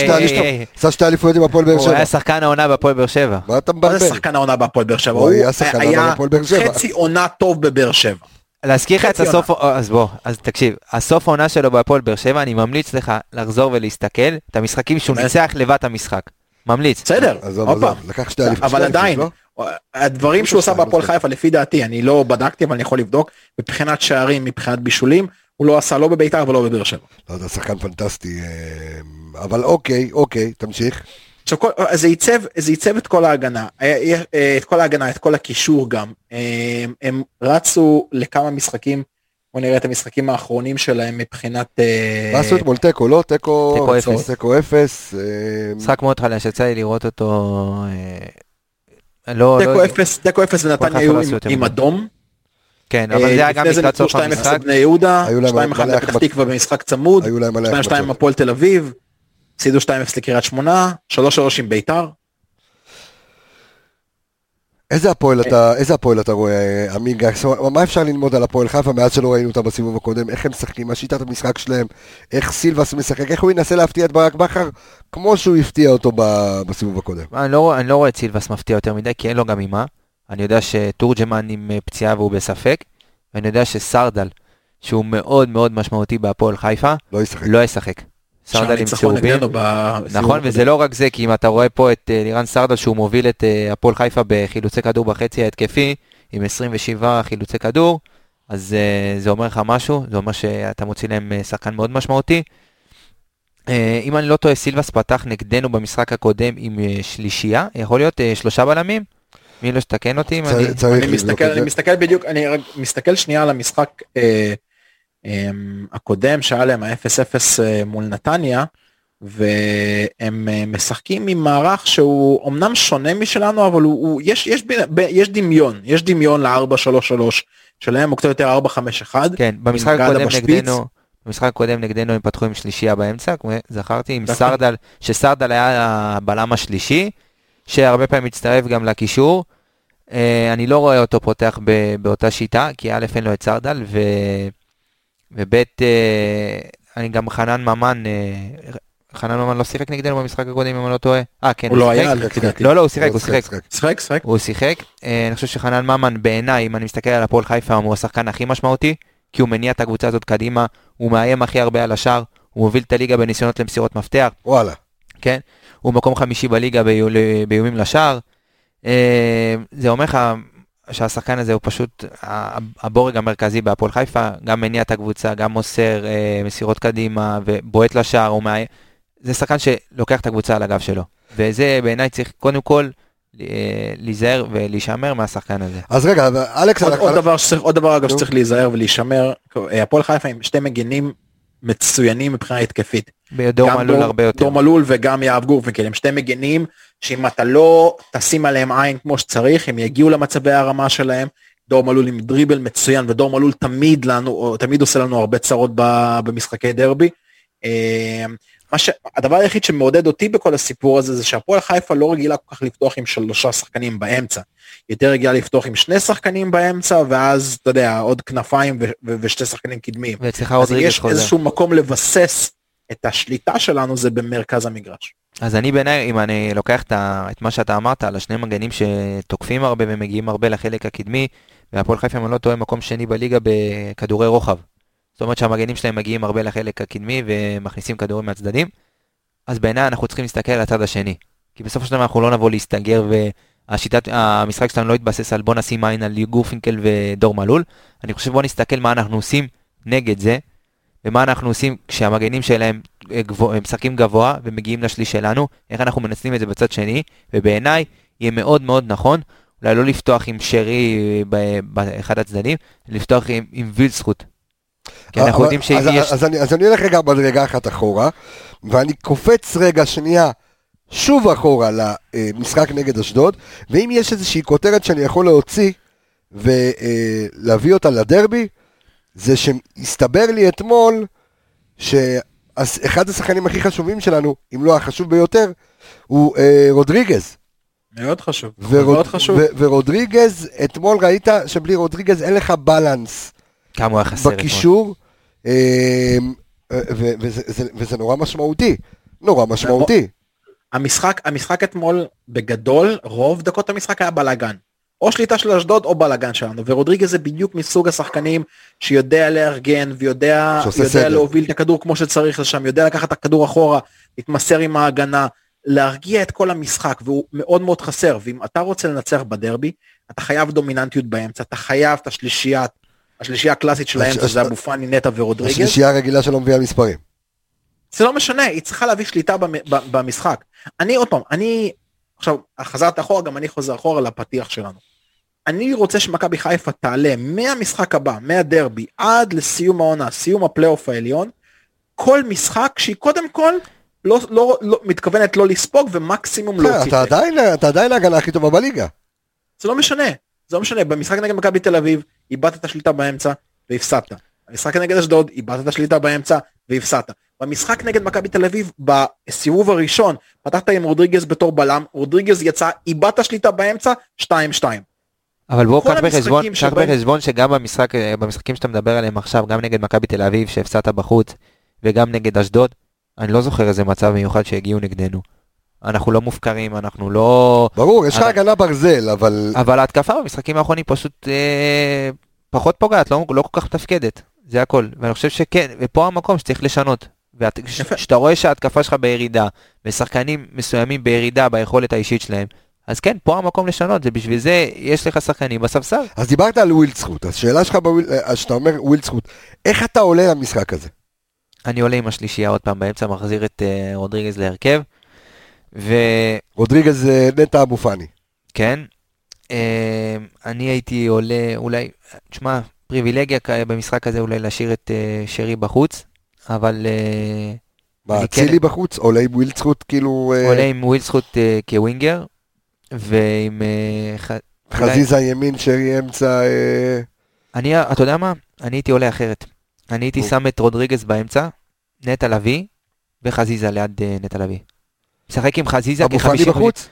עשה שתי אליפויות עם הפועל באר הוא שבע. היה שחקן העונה בהפועל באר שבע. מה אתה מה זה מבלבל? שחקן העונה בהפועל באר שבע? הוא היה הוא שחקן העונה היה בהפועל באר שבע. חצי עונה טוב בבאר שבע. להזכיר לך את הסוף, אז בוא, אז תקשיב, הסוף העונה שלו בהפועל באר שבע, אני ממליץ לך לחזור ולהסתכל, את המשחקים שהוא? ניצח לבד המשחק. ממליץ. בסדר, עוד פעם. לקח שתי אליפות. אבל עדיין, אליפות, הדברים שהוא עשה בהפועל. חיפה לפי דעתי, אני לא בדקתי אבל אני יכול לבדוק, מבחינת שערים, מבחינת בישולים, הוא לא עשה לא בביתר ולא בבאר שבע. לא יודע, שחקן פנטסטי. אה, אבל אוקיי, אוקיי, תמשיך. עכשיו כל, זה ייצב זה ייצב את כל ההגנה אה, אה, את כל ההגנה את כל הקישור גם אה, הם רצו לכמה משחקים בוא נראה את המשחקים האחרונים שלהם מבחינת אה, מה עשו אתמול? תיקו, לא? תיקו... תיקו אפס. תיקו אפס. אה, משחק מאוד חלש, יצא לי לראות אותו... אה, לא, תיקו לא, אפס תיקו אפס ונתניה חיפה היו עם-. אדום. כן, אבל זה היה גם לפני זה לקראת סוף 2-0 המשחק. בני יהודה היו להם 2-1 מלא לפתח החמצות. תקווה במשחק צמוד היו להם מלא 2-2 החמצות. הפועל תל אביב. הפסידו 2-0 לקריית שמונה 3-3 עם ביתר. איזה הפועל אתה, איזה הפועל אתה רואה, עמיגה? מה אפשר ללמוד על הפועל חיפה מאז שלא ראינו אותה בסיבוב הקודם? איך הם משחקים? מה שיטת המשחק שלהם? איך סילבס משחק? איך הוא ינסה להפתיע את ברק בכר? כמו שהוא הפתיע אותו בסיבוב הקודם. אני לא, אני לא רואה את סילבס מפתיע יותר מדי, כי אין לו גם אימה. אני יודע שתורג'מן עם אה, פציעה והוא בספק, ואני יודע שסרדל, שהוא מאוד מאוד משמעותי בהפועל חיפה, לא ישחק. לא ישחק. סרדל עם שהניצחון צהובים. נכון. וזה לא רק זה, כי אם אתה רואה פה את אה, לירן סרדל שהוא מוביל את אה, הפועל חיפה בחילוצי כדור בחצי ההתקפי, עם 27 חילוצי כדור, אז אה, זה אומר לך משהו, זה אומר שאתה מוציא להם שחקן מאוד משמעותי. אם אני לא טועה, סילבס פתח נגדנו במשחק הקודם עם שלישייה, יכול להיות שלושה בלמים? מי לא שתקן אותי אם אני... אני מסתכל, בדיוק, אני מסתכל שנייה על המשחק הקודם שהיה להם ה-0-0 אה, מול נתניה, והם אה, משחקים עם מערך שהוא אמנם שונה משלנו, אבל הוא, הוא יש, יש, יש דמיון, יש דמיון ל-4-3-3 שלהם, הוא קצת יותר 4-5-1. כן, במשחק הקודם. נגדנו, במשחק הקודם נגדנו הם פתחו עם שלישייה באמצע, כמו זכרתי, עם נכון. סרדל, שסרדל היה הבלם השלישי, שהרבה פעמים מצטרף גם לקישור. אה, אני לא רואה אותו פותח באותה שיטה, כי א' אין לו את סרדל, ו... וב' אה, אני גם חנן ממן, אה, חנן ממן לא שיחק נגדנו במשחק הקודם אם אני לא טועה. אה כן, הוא לא שיחק? היה. לא, לא, הוא שיחק, הוא שיחק. שחק, שחק. הוא שיחק. אה, אני חושב שחנן ממן בעיניי, אם אני מסתכל על הפועל חיפה, הוא השחקן הכי משמעותי, כי הוא מניע את הקבוצה הזאת קדימה, הוא מאיים הכי הרבה על השאר, הוא מוביל את הליגה בניסיונות למסירות מפתח, וואלה. כן? הוא מקום חמישי בליגה באיו- באיומים לשער. אה, זה אומר לך שהשחקן הזה הוא פשוט הבורג המרכזי בהפועל חיפה, גם מניע את הקבוצה, גם מוסר אה, מסירות קדימה ובועט לשער, הוא מאיים. זה שחקן שלוקח את הקבוצה על הגב שלו. וזה בעיניי צריך קודם כל אה, להיזהר ולהישמר מהשחקן הזה. אז רגע, אלכס, עוד, עוד דבר שצריך, עוד דבר אגב. שצריך להיזהר ולהישמר, הפועל חיפה עם שתי מגנים מצוינים מבחינה התקפית. בדור גם מלול הרבה יותר. דור מלול וגם יהב גורפינקל הם שתי מגנים שאם אתה לא תשים עליהם עין כמו שצריך הם יגיעו למצבי הרמה שלהם. דור מלול עם דריבל מצוין ודור מלול תמיד לנו תמיד עושה לנו הרבה צרות במשחקי דרבי. אה, מה ש... הדבר היחיד שמעודד אותי בכל הסיפור הזה זה שהפועל חיפה לא רגילה כל כך לפתוח עם שלושה שחקנים באמצע. יותר רגילה לפתוח עם שני שחקנים באמצע ואז אתה יודע עוד כנפיים ו- ו- ושתי שחקנים קדמיים. ואצלך אז אם רודריגז יש חוזר. איזשהו מקום לבסס את השליטה שלנו זה במרכז המגרש. אז אני בעיניי, אם אני לוקח את, מה שאתה אמרת על השני מגנים שתוקפים הרבה ומגיעים הרבה לחלק הקדמי, והפועל חיפה, אם אני לא טועה, מקום שני בליגה בכדורי רוחב. זאת אומרת שהמגנים שלהם מגיעים הרבה לחלק הקדמי ומכניסים כדורים מהצדדים. אז בעיניי אנחנו צריכים להסתכל על הצד השני. כי בסופו של דבר אנחנו לא נבוא להסתגר והשיטת, המשחק שלנו לא יתבסס על בוא נשים עין על גורפינקל ודור מלול. אני חושב בוא נסתכל מה אנחנו עושים נגד זה, ומה אנחנו עושים כשהמגנים שלהם אה, גבוה, משחקים גבוה ומגיעים לשליש שלנו, איך אנחנו מנצלים את זה בצד שני, ובעיניי יהיה מאוד מאוד נכון, אולי לא לפתוח עם שרי באחד הצדדים, לפתוח עם, עם וילסחוט. כי אנחנו יודעים שאם אז, יש... אז, אני, אז אני הולך רגע מדרגה אחת אחורה, ואני קופץ רגע שנייה שוב אחורה למשחק נגד אשדוד, ואם יש איזושהי כותרת שאני יכול להוציא ולהביא אותה לדרבי, זה שהסתבר לי אתמול שאחד השחקנים הכי חשובים שלנו, אם לא החשוב ביותר, הוא אה, רודריגז. מאוד חשוב, ורוד, מאוד חשוב. ו- ורודריגז, אתמול ראית שבלי רודריגז אין לך בלנס כמה הוא היה חסר אתמול. בקישור, אה, ו- וזה, זה, וזה נורא משמעותי, נורא משמעותי. המשחק, המשחק אתמול בגדול, רוב דקות המשחק היה בלאגן. או שליטה של אשדוד או בלאגן שלנו, ורודריגז זה בדיוק מסוג השחקנים שיודע לארגן ויודע יודע סדר. להוביל את הכדור כמו שצריך לשם, יודע לקחת את הכדור אחורה, להתמסר עם ההגנה, להרגיע את כל המשחק, והוא מאוד מאוד חסר, ואם אתה רוצה לנצח בדרבי, אתה חייב דומיננטיות באמצע, אתה חייב את השלישייה, השלישייה הקלאסית של האמצע, הש- זה אבו פאני, נטע ורודריגז. השלישייה הרגילה שלא מביאה מספרים. זה לא משנה, היא צריכה להביא שליטה במשחק. אני עוד פעם, אני, עכשיו, חזרת אחורה, גם אני חוזר אחורה לפתיח שלנו. אני רוצה שמכבי חיפה תעלה מהמשחק הבא, מהדרבי, עד לסיום העונה, סיום הפלייאוף העליון, כל משחק שהיא קודם כל לא, לא, לא מתכוונת לא לספוג ומקסימום. כן, אתה תיקו. עדיין, אתה עדיין ההגנה הכי טובה בליגה. זה לא משנה, זה לא משנה, במשחק נגד מכבי תל אביב, איבדת את השליטה באמצע והפסדת. במשחק נגד אשדוד, איבדת את השליטה באמצע והפסדת. במשחק נגד מכבי תל אביב, בסיבוב הראשון, פתחת עם רודריגז בתור בלם, רודריגז יצא, איבדת שליטה באמצע, 2-2. אבל בואו קח בחשבון, קח שבהם- בחשבון שגם במשחק, אה, במשחקים שאתה מדבר עליהם עכשיו, גם נגד מכבי תל אביב שהפסדת בחוץ, וגם נגד אשדוד, אני לא זוכר איזה מצב מיוחד שהגיעו נגדנו. אנחנו לא מופקרים, אנחנו לא... ברור, יש לך אבל- הגנה ברזל, אבל... אבל ההתקפה במשחקים האחרונים פשוט אה, פחות פוגעת, לא, לא כל כך מתפקדת, זה הכל. ואני חושב שכן, ופה המקום שצריך לשנות. יפה. וכשאתה רואה שההתקפה שלך בירידה, ושחקנים מסוימים בירידה ביכולת האישית שלהם, אז כן, פה המקום לשנות, זה בשביל זה יש לך שחקנים בספסל. אז דיברת על ווילדסחוט, השאלה שלך, בוויל- אז שאתה אומר ווילדסחוט, איך אתה עולה למשחק הזה? אני עולה עם השלישייה עוד פעם באמצע, מחזיר את אה, רודריגז להרכב, וכן, רודריגז אה, נטע אבו פאני. אה, אני הייתי עולה, אולי, תשמע, פריבילגיה במשחק הזה אולי להשאיר את אה, שרי בחוץ, אבל אה, מה, אני אצילי כן- בחוץ? עולה עם ווילדסחוט כאילו... אה, עולה עם ווילסחוט אה, כווינגר, ועם... אה, חזיזה ימין, שרי אמצע... אה, אני, אתה יודע מה? אני הייתי עולה אחרת. אני הייתי. שם את רודריגז באמצע, נטע לביא, וחזיזה ליד אה, נטע לביא. משחק עם חזיזה אבו פאני כ-50... בחוץ?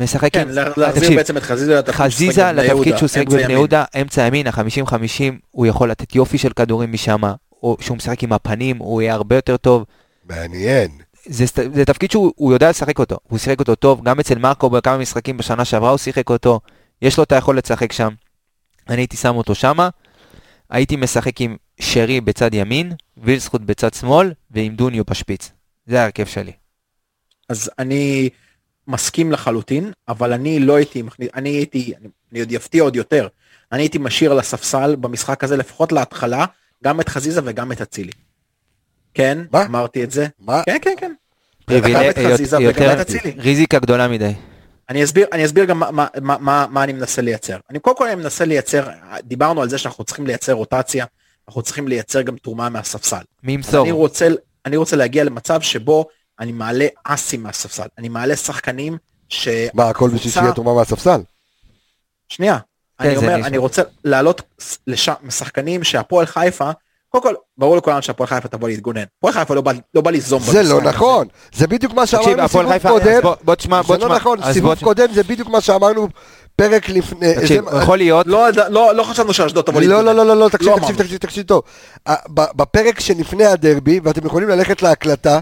משחק כן, עם... לה- להחזיר תקשיב, בעצם את חזיזה לתפקיד שהוא חזיזה שיחק בבני לתפקיד יהודה, שהוא שיחק אמצע בבני ימין. יהודה, אמצע ימין, ה-50-50, הוא יכול לתת יופי של כדורים משם, או שהוא משחק עם הפנים, הוא יהיה הרבה יותר טוב. מעניין. זה, זה תפקיד שהוא הוא יודע לשחק אותו, הוא שיחק אותו טוב, גם אצל מרקו בכמה משחקים בשנה שעברה הוא שיחק אותו, יש לו את היכולת לשחק שם. אני הייתי שם אותו שמה, הייתי משחק עם שרי בצד ימין, וילסחוט בצד שמאל, ועם דוניו בשפיץ. זה ההרכב שלי. אז אני מסכים לחלוטין, אבל אני לא הייתי אני הייתי, אני, עוד אפתיע עוד יותר, אני הייתי משאיר על הספסל במשחק הזה, לפחות להתחלה, גם את חזיזה וגם את אצילי. כן, מה? אמרתי את זה. מה? כן, כן, כן. את אצילי. ריזיקה גדולה מדי. אני אסביר, אני אסביר גם מה, מה, מה, מה, אני מנסה לייצר. אני קודם כל אני מנסה לייצר, דיברנו על זה שאנחנו צריכים לייצר רוטציה, אנחנו צריכים לייצר גם תרומה מהספסל. מי ימסור? אני רוצה, אני רוצה להגיע למצב שבו אני מעלה אסים מהספסל, אני מעלה שחקנים ש... מה, הכל בשביל שיהיה תרומה מהספסל? שנייה, כן, אני אומר. אני רוצה להעלות לשם שחקנים שהפועל חיפה, קודם כל, ברור לכולם שהפועל חיפה תבוא להתגונן. הפועל חיפה לא בא, לא בא ליזום זה לא. נכון, זה בדיוק מה שאמרנו הפועל סיבוב חיפה, קודם, אז בוא- בוא תשמע, בוא זה לא תשמע. נכון, סיבוב קודם זה בדיוק מה שאמרנו פרק לפני, תקשיב, זה- יכול להיות, לא, לא, לא חשבנו שאשדוד תבוא לא, להתגונן. לא, לא, לא, לא, תקשיב, לא תקשיב. תקשיב, תקשיב טוב. בפרק שלפני הדרבי, ואתם יכולים ללכת להקלטה,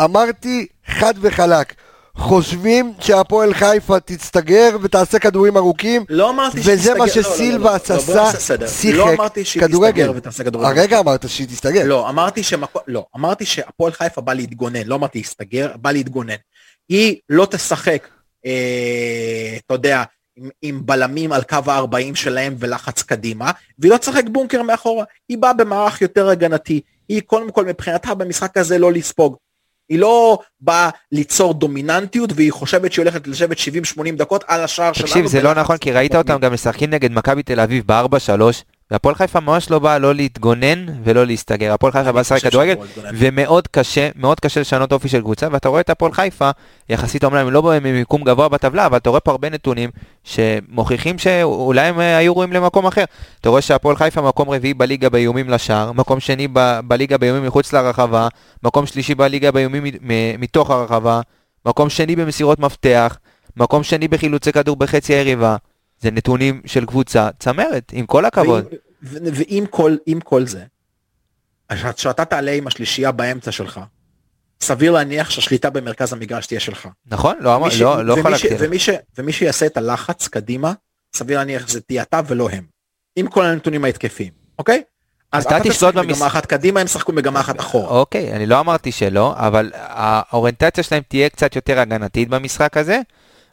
אמרתי חד וחלק, חושבים שהפועל חיפה תסתגר ותעשה כדורים ארוכים, לא אמרתי וזה שתסתגר, מה לא, לא, לא, לא, עשה. שיחק לא אמרתי שהיא כדורגל. תסתגר ותעשה כדורגל. הרגע אמרת שהיא תסתגר. לא, אמרתי שמקו... לא, אמרתי שהפועל חיפה בא להתגונן, לא אמרתי להסתגר, בא להתגונן. היא לא תשחק, אה, אתה יודע, עם, עם בלמים על קו ה-40 שלהם ולחץ קדימה, והיא לא תשחק בונקר מאחורה, היא באה במערך יותר הגנתי, היא קודם כל מבחינתה במשחק הזה לא לספוג. היא לא באה ליצור דומיננטיות והיא חושבת שהיא הולכת לשבת 70-80 דקות על השער שלנו. תקשיב, זה לא נכון, כי ראית אותם גם משחקים נגד מכבי תל אביב ב-4-3, והפועל חיפה ממש לא באה לא להתגונן ולא להסתגר. הפועל חיפה באה לשחק כדורגל, ומאוד קשה, מאוד קשה לשנות אופי של קבוצה, ואתה רואה את הפועל חיפה, יחסית אומנם הם לא במיקום גבוה בטבלה, אבל אתה רואה פה הרבה נתונים שמוכיחים שאולי הם אה, היו רואים למקום אחר. אתה רואה שהפועל חיפה מקום רביעי בליגה באיומים לשער, מקום שני ב- בליגה באיומים מחוץ לרחבה, מקום שלישי בליגה באיומים מ- מתוך הרחבה, מקום שני במסירות מפתח, מקום שני בחילוצי כדור בחצי היריבה. זה נתונים של קבוצה צמרת, עם כל הכבוד. ועם כל, כל זה, שאתה תעלה עם השלישייה באמצע שלך, סביר להניח שהשליטה במרכז המגרש תהיה שלך. נכון, לא, לא, לא, לא חלקתי. ומי, ש, ומי שיעשה את הלחץ קדימה, סביר להניח שזה תהיה אתה ולא הם. עם כל הנתונים ההתקפיים, אוקיי? אז אתה תשלוט במש... מגמה אחת קדימה, הם ישחקו מגמה אחת אחורה. אוקיי, אני לא אמרתי שלא, אבל האוריינטציה שלהם תהיה קצת יותר הגנתית במשחק הזה.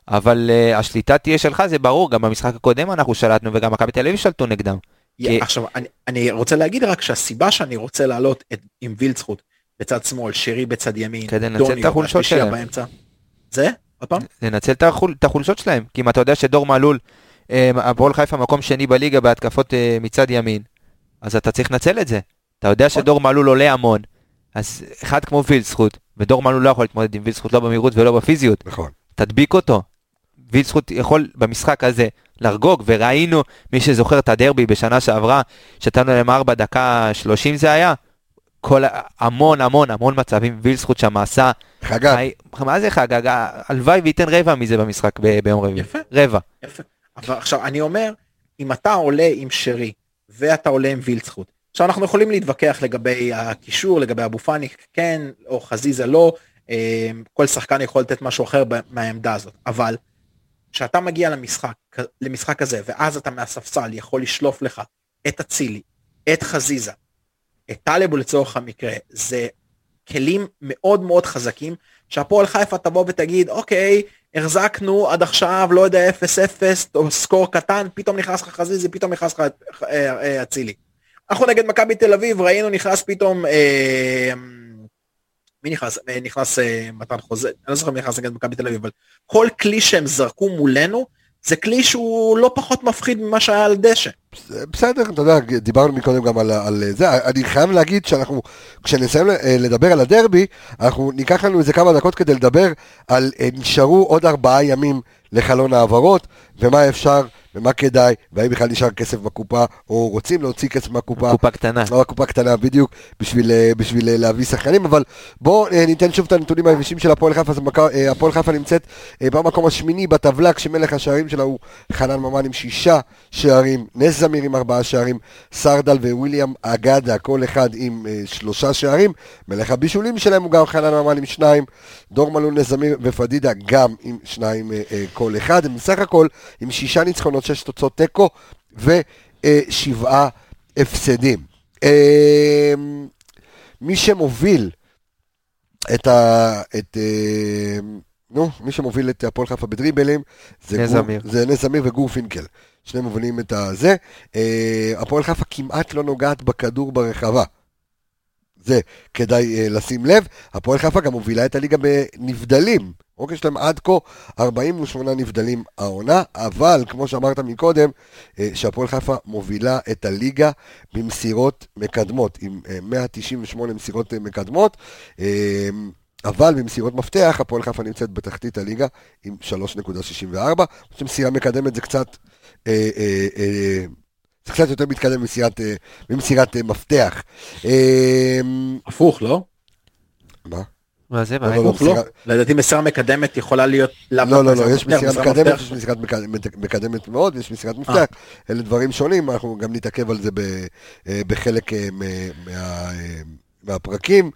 אבל uh, השליטה תהיה שלך, זה ברור, גם במשחק הקודם אנחנו שלטנו וגם מכבי תל אביב שלטו נגדם. Yeah, כי... עכשיו, אני, אני רוצה להגיד רק שהסיבה שאני רוצה לעלות את, עם וילצחוט בצד שמאל, שרי בצד ימין, כדי לנצל את החולשות שלהם. באמצע, זה? עוד פעם? לנצל את, החול, את החולשות שלהם, כי אם אתה יודע שדור מלול, אה, הפועל חיפה מקום שני בליגה בהתקפות אה, מצד ימין, אז אתה צריך לנצל את זה. אתה יודע נכון. שדור מלול עולה המון, אז אחד כמו וילצחוט, ודור מלול לא יכול להתמודד עם וילצחוט לא במהירות ולא בפיזיות. נכון. תדביק אותו, וילצחוט יכול במשחק הזה לחגוג, וראינו, מי שזוכר את הדרבי בשנה שעברה, שתנו להם 4 דקה 30 זה היה, כל, המון המון המון מצבים, וילצחוט שם עשה... חגג. חי, מה זה חגג? הלוואי וייתן רבע מזה במשחק ב, ביום רביעי. יפה. רבע. יפה. אבל עכשיו, אני אומר, אם אתה עולה עם שרי, ואתה עולה עם וילצחוט, עכשיו אנחנו יכולים להתווכח לגבי הקישור, לגבי אבו פאני, כן, או חזיזה לא, אה, כל שחקן יכול לתת משהו אחר מהעמדה הזאת, אבל כשאתה מגיע למשחק, למשחק הזה, ואז אתה מהספסל יכול לשלוף לך את אצילי, את חזיזה, את טלבו לצורך המקרה, זה כלים מאוד מאוד חזקים, שהפועל חיפה תבוא ותגיד, אוקיי, החזקנו עד עכשיו, לא יודע, 0-0, או סקור קטן, פתאום נכנס לך חזיזה, פתאום נכנס לך אה, אה, אצילי. אנחנו נגד מכבי תל אביב, ראינו נכנס פתאום... אה, מי נכנס? אה, נכנס אה, מתן חוזה, אני לא זוכר מי נכנס נגד מכבי תל אביב, אבל כל כלי שהם זרקו מולנו, זה כלי שהוא לא פחות מפחיד ממה שהיה על דשא. בסדר, אתה יודע, דיברנו מקודם גם על, על זה, אני חייב להגיד שאנחנו, כשנסיים אה, לדבר על הדרבי, אנחנו ניקח לנו איזה כמה דקות כדי לדבר על, נשארו עוד ארבעה ימים לחלון העברות, ומה אפשר ומה כדאי, והאם בכלל נשאר כסף בקופה, או רוצים להוציא כסף מהקופה. קופה קטנה. לא, קופה קטנה, בדיוק, בשביל, אה, בשביל אה, להביא שחקנים, אבל בואו אה, ניתן שוב את הנתונים היבשים של הפועל חיפה, הפועל חיפה נמצאת במקום השמיני בטבלה, כשמלך השערים שלה הוא חנן ממן עם שישה שערים, נס זמיר עם ארבעה שערים, סרדל וויליאם אגדה, כל אחד עם שלושה שערים, מלך הבישולים שלהם הוא גם חנן ממן עם שניים, דור מלון נס זמיר ופדידה גם עם שניים כל אחד, הם בסך הכל עם שישה ניצחונות. עוד שש תוצאות תיקו ושבעה הפסדים. אמ, מי שמוביל את ה... את, אמ, נו, מי שמוביל את הפועל חיפה בדריבלים זה נס זמיר. זה נס זמיר וגור פינקל. שניהם מובילים את הזה. אה, הפועל חיפה כמעט לא נוגעת בכדור ברחבה. זה כדאי לשים לב. הפועל חיפה גם מובילה את הליגה בנבדלים. אוקיי, יש להם עד כה 48 נבדלים העונה, אבל כמו שאמרת מקודם, uh, שהפועל חיפה מובילה את הליגה במסירות מקדמות, עם uh, אה, 198 מסירות uh, מקדמות. אבל במסירות מפתח, הפועל חיפה נמצאת בתחתית הליגה עם 3.64. מסירה מקדמת זה קצת אה, אה, אה, זה קצת יותר מתקדם ממסירת, אה, ממסירת אה, מפתח. אה, הפוך, לא? מה? מה זה? לא? לדעתי מסירה מקדמת יכולה להיות... לא, לא, לא, יש מסירה מקדמת, יש מסירה מקדמת מאוד, יש מסירת מפתח. אלה דברים שונים, אנחנו גם נתעכב על זה בחלק מהפרקים.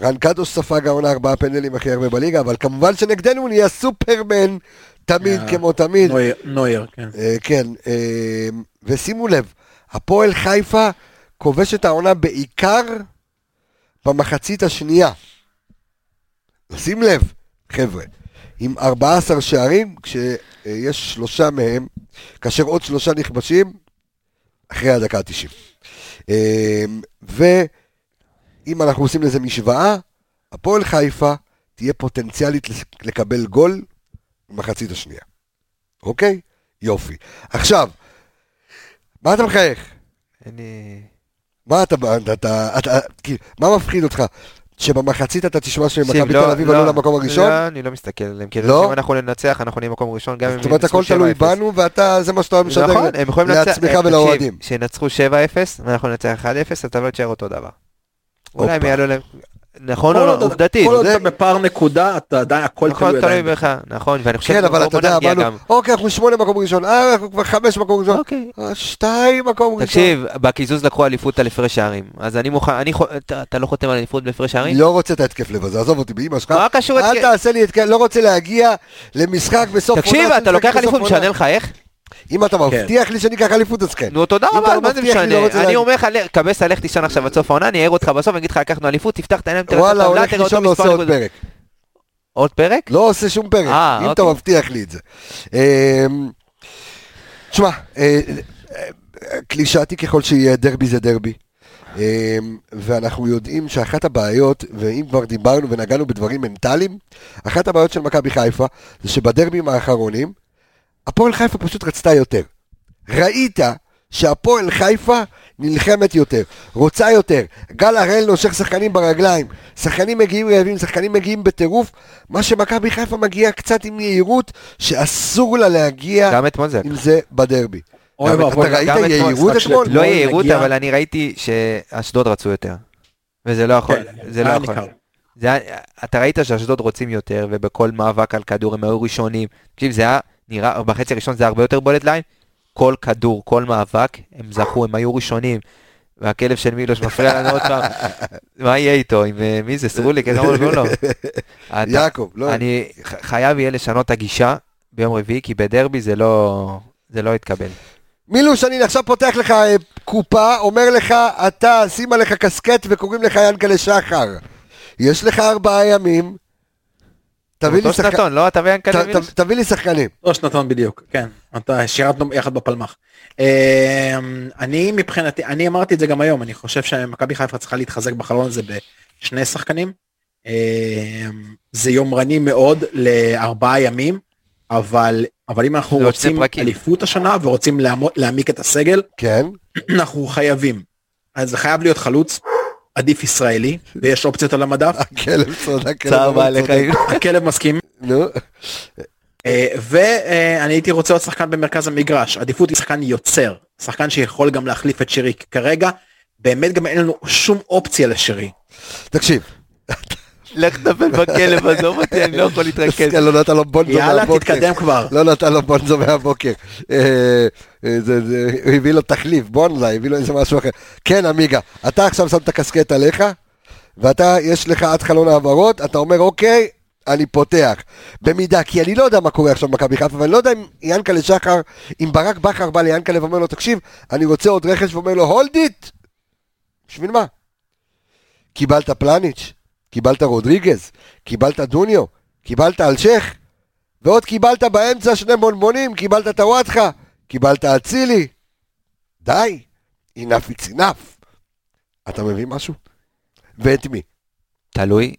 רן קדוש ספג העונה ארבעה פנדלים הכי הרבה בליגה, אבל כמובן שנגדנו הוא נהיה סופרמן תמיד כמו תמיד. נויר, כן. אה, כן, אה, ושימו לב, הפועל חיפה כובש את העונה בעיקר במחצית השנייה. לשים לב, חבר'ה, עם 14 שערים, כשיש שלושה מהם, כאשר עוד שלושה נכבשים, אחרי הדקה ה-90. ואם אנחנו עושים לזה משוואה, הפועל חיפה תהיה פוטנציאלית לקבל גול במחצית השנייה. אוקיי? יופי. עכשיו, מה אתה מחייך? אני... מה אתה, אתה, אתה, אתה, מה מפחיד אותך? שבמחצית אתה תשמע שמכבי תקשיב, תל לא- אביב לא- עלו למקום הראשון? לא, אני לא מסתכל עליהם. כאילו, לא? אם אנחנו ננצח, אנחנו נהיה מקום ראשון, גם אם זאת אומרת, הכל תלוי 7-0. בנו, ואתה, זה מה שאתה משדר נכון, לעצמך אה, ולאוהדים. שינצחו 7-0, ואנחנו ננצח 1-0, אתה לא תשאר אותו דבר. אולי הם. יעלו להם... נכון או לא? עובדתית. כל עוד אתה בפער נקודה, אתה עדיין, הכל נכון, תלוי. בך, נכון, ואני חושב... יודע, נרגיע אמרנו, גם. אוקיי, אנחנו שמונה מקום ראשון, אה, אנחנו כבר חמש מקום ראשון, אוקיי. אה, שתיים מקום ראשון. תקשיב, בקיזוז לקחו אליפות על הפרש שערים, אז אני מוכן, אתה לא חותם על אליפות בהפרש שערים? לא רוצה את ההתקף לב הזה, עזוב אותי באמא שלך. מה קשור אל? תעשה לי התקף, לא רוצה להגיע למשחק בסוף תקשיב, אתה לוקח אליפות. משנה לך איך? אם אתה מבטיח לי שאני אקח אליפות, אז כן. נו, תודה רבה, לא מה זה לא משנה? רוצה אני. אומר לך, לך, קבס, לך תישן עכשיו עד סוף העונה, אני אעיר אותך בסוף, אני אגיד לך, לקחנו אליפות, תפתח את העיניים, וואלה, הולך לישון, לא עושה מספר עוד. פרק. עוד פרק? לא עושה שום פרק, אה, אם אתה אוקיי. מבטיח לי את זה. אמ, תשמע, אה, אה, קלישאתי ככל שיהיה, דרבי זה דרבי. אמ, ואנחנו יודעים שאחת הבעיות, ואם כבר דיברנו ונגענו בדברים מנטליים, אחת הבעיות של מכבי חיפה, זה שבדרבים האחרונים, הפועל חיפה פשוט רצתה יותר. ראית שהפועל חיפה נלחמת יותר, רוצה יותר. גל הראל נושך שחקנים ברגליים, שחקנים מגיעים רעבים, שחקנים מגיעים בטירוף, מה שמכבי חיפה מגיעה קצת עם יהירות, שאסור לה להגיע גם אתמול זה. עם זה בדרבי. אוי גם- אתה ראית יהירות אתמול? לא יהירות, אבל אני ראיתי שאשדוד רצו יותר. וזה לא יכול, כן, זה לא יכול. אתה ראית שאשדוד רוצים יותר, ובכל מאבק על כדור הם היו ראשונים. תקשיב, זה היה נראה, בחצי הראשון זה הרבה יותר בולט ליין. כל כדור, כל מאבק, הם זכו, הם היו ראשונים. והכלב של מילוש מפריע לנו עוד פעם. <laughs> מה יהיה איתו? עם אה, מי זה? סרוליק? איך אמרו לו? <laughs> יעקב, לא. אני חייב יהיה לשנות את הגישה ביום רביעי, כי בדרבי זה לא... זה לא יתקבל. מילוש, אני עכשיו פותח לך אה, קופה, אומר לך, אתה, שים עליך קסקט וקוראים לך ינקלה שחר. יש לך ארבעה ימים, תביא לי אותו שחק- שנתון, לא? אתה? ת- תביא לי שחקנים. לא שנתון בדיוק, כן. אתה שירתנו יחד בפלמ"ח. אמ, אני מבחינתי, אני אמרתי את זה גם היום, אני חושב שמכבי חיפה צריכה להתחזק בחלון הזה בשני שחקנים. אמ, זה יומרני מאוד לארבעה ימים, אבל, אבל אם אנחנו רוצים פרקים. אליפות השנה ורוצים להעמיק את הסגל, כן, אנחנו חייבים. אז זה חייב להיות חלוץ, עדיף ישראלי, ויש אופציות על המדף. הכלב צודק. הכלב צודק. הכלב מסכים. נו, אה, ואני הייתי רוצה עוד שחקן במרכז המגרש, עדיפות היא שחקן יוצר, שחקן שיכול גם להחליף את שרי, כרגע באמת גם אין לנו שום אופציה לשרי. תקשיב, לך תטפל בכלב, עזוב אותי, אני לא יכול להתרכז. כן, לא נתן לו בונזו יאללה מהבוקר. תתקדם כבר. לא נתן לו בונזו מהבוקר. הוא הביא לו תחליף, בונזה, הביא לו איזה משהו אחר. כן, עמיגה, אתה עכשיו שם את הקסקט עליך, ואתה, יש לך עד חלון העברות, אתה אומר, אוקיי, אני פותח. במידה, כי אני לא יודע מה קורה עכשיו במכבי חיפה, ואני לא יודע אם ינקלה שחר, אם ברק בכר בא ליענקלה ואומר לו, תקשיב, אני רוצה עוד רכש, ואומר לו, הולד איט! בשביל מה? קיבלת פלניץ', קיבלת רודריגז, קיבלת דוניו, קיבלת אלשך, ועוד קיבלת באמצע שני בונבונים, קיבלת את הוואטחה, קיבלת אצילי. די, enough it's enough. אתה מבין משהו? ואת מי? תלוי,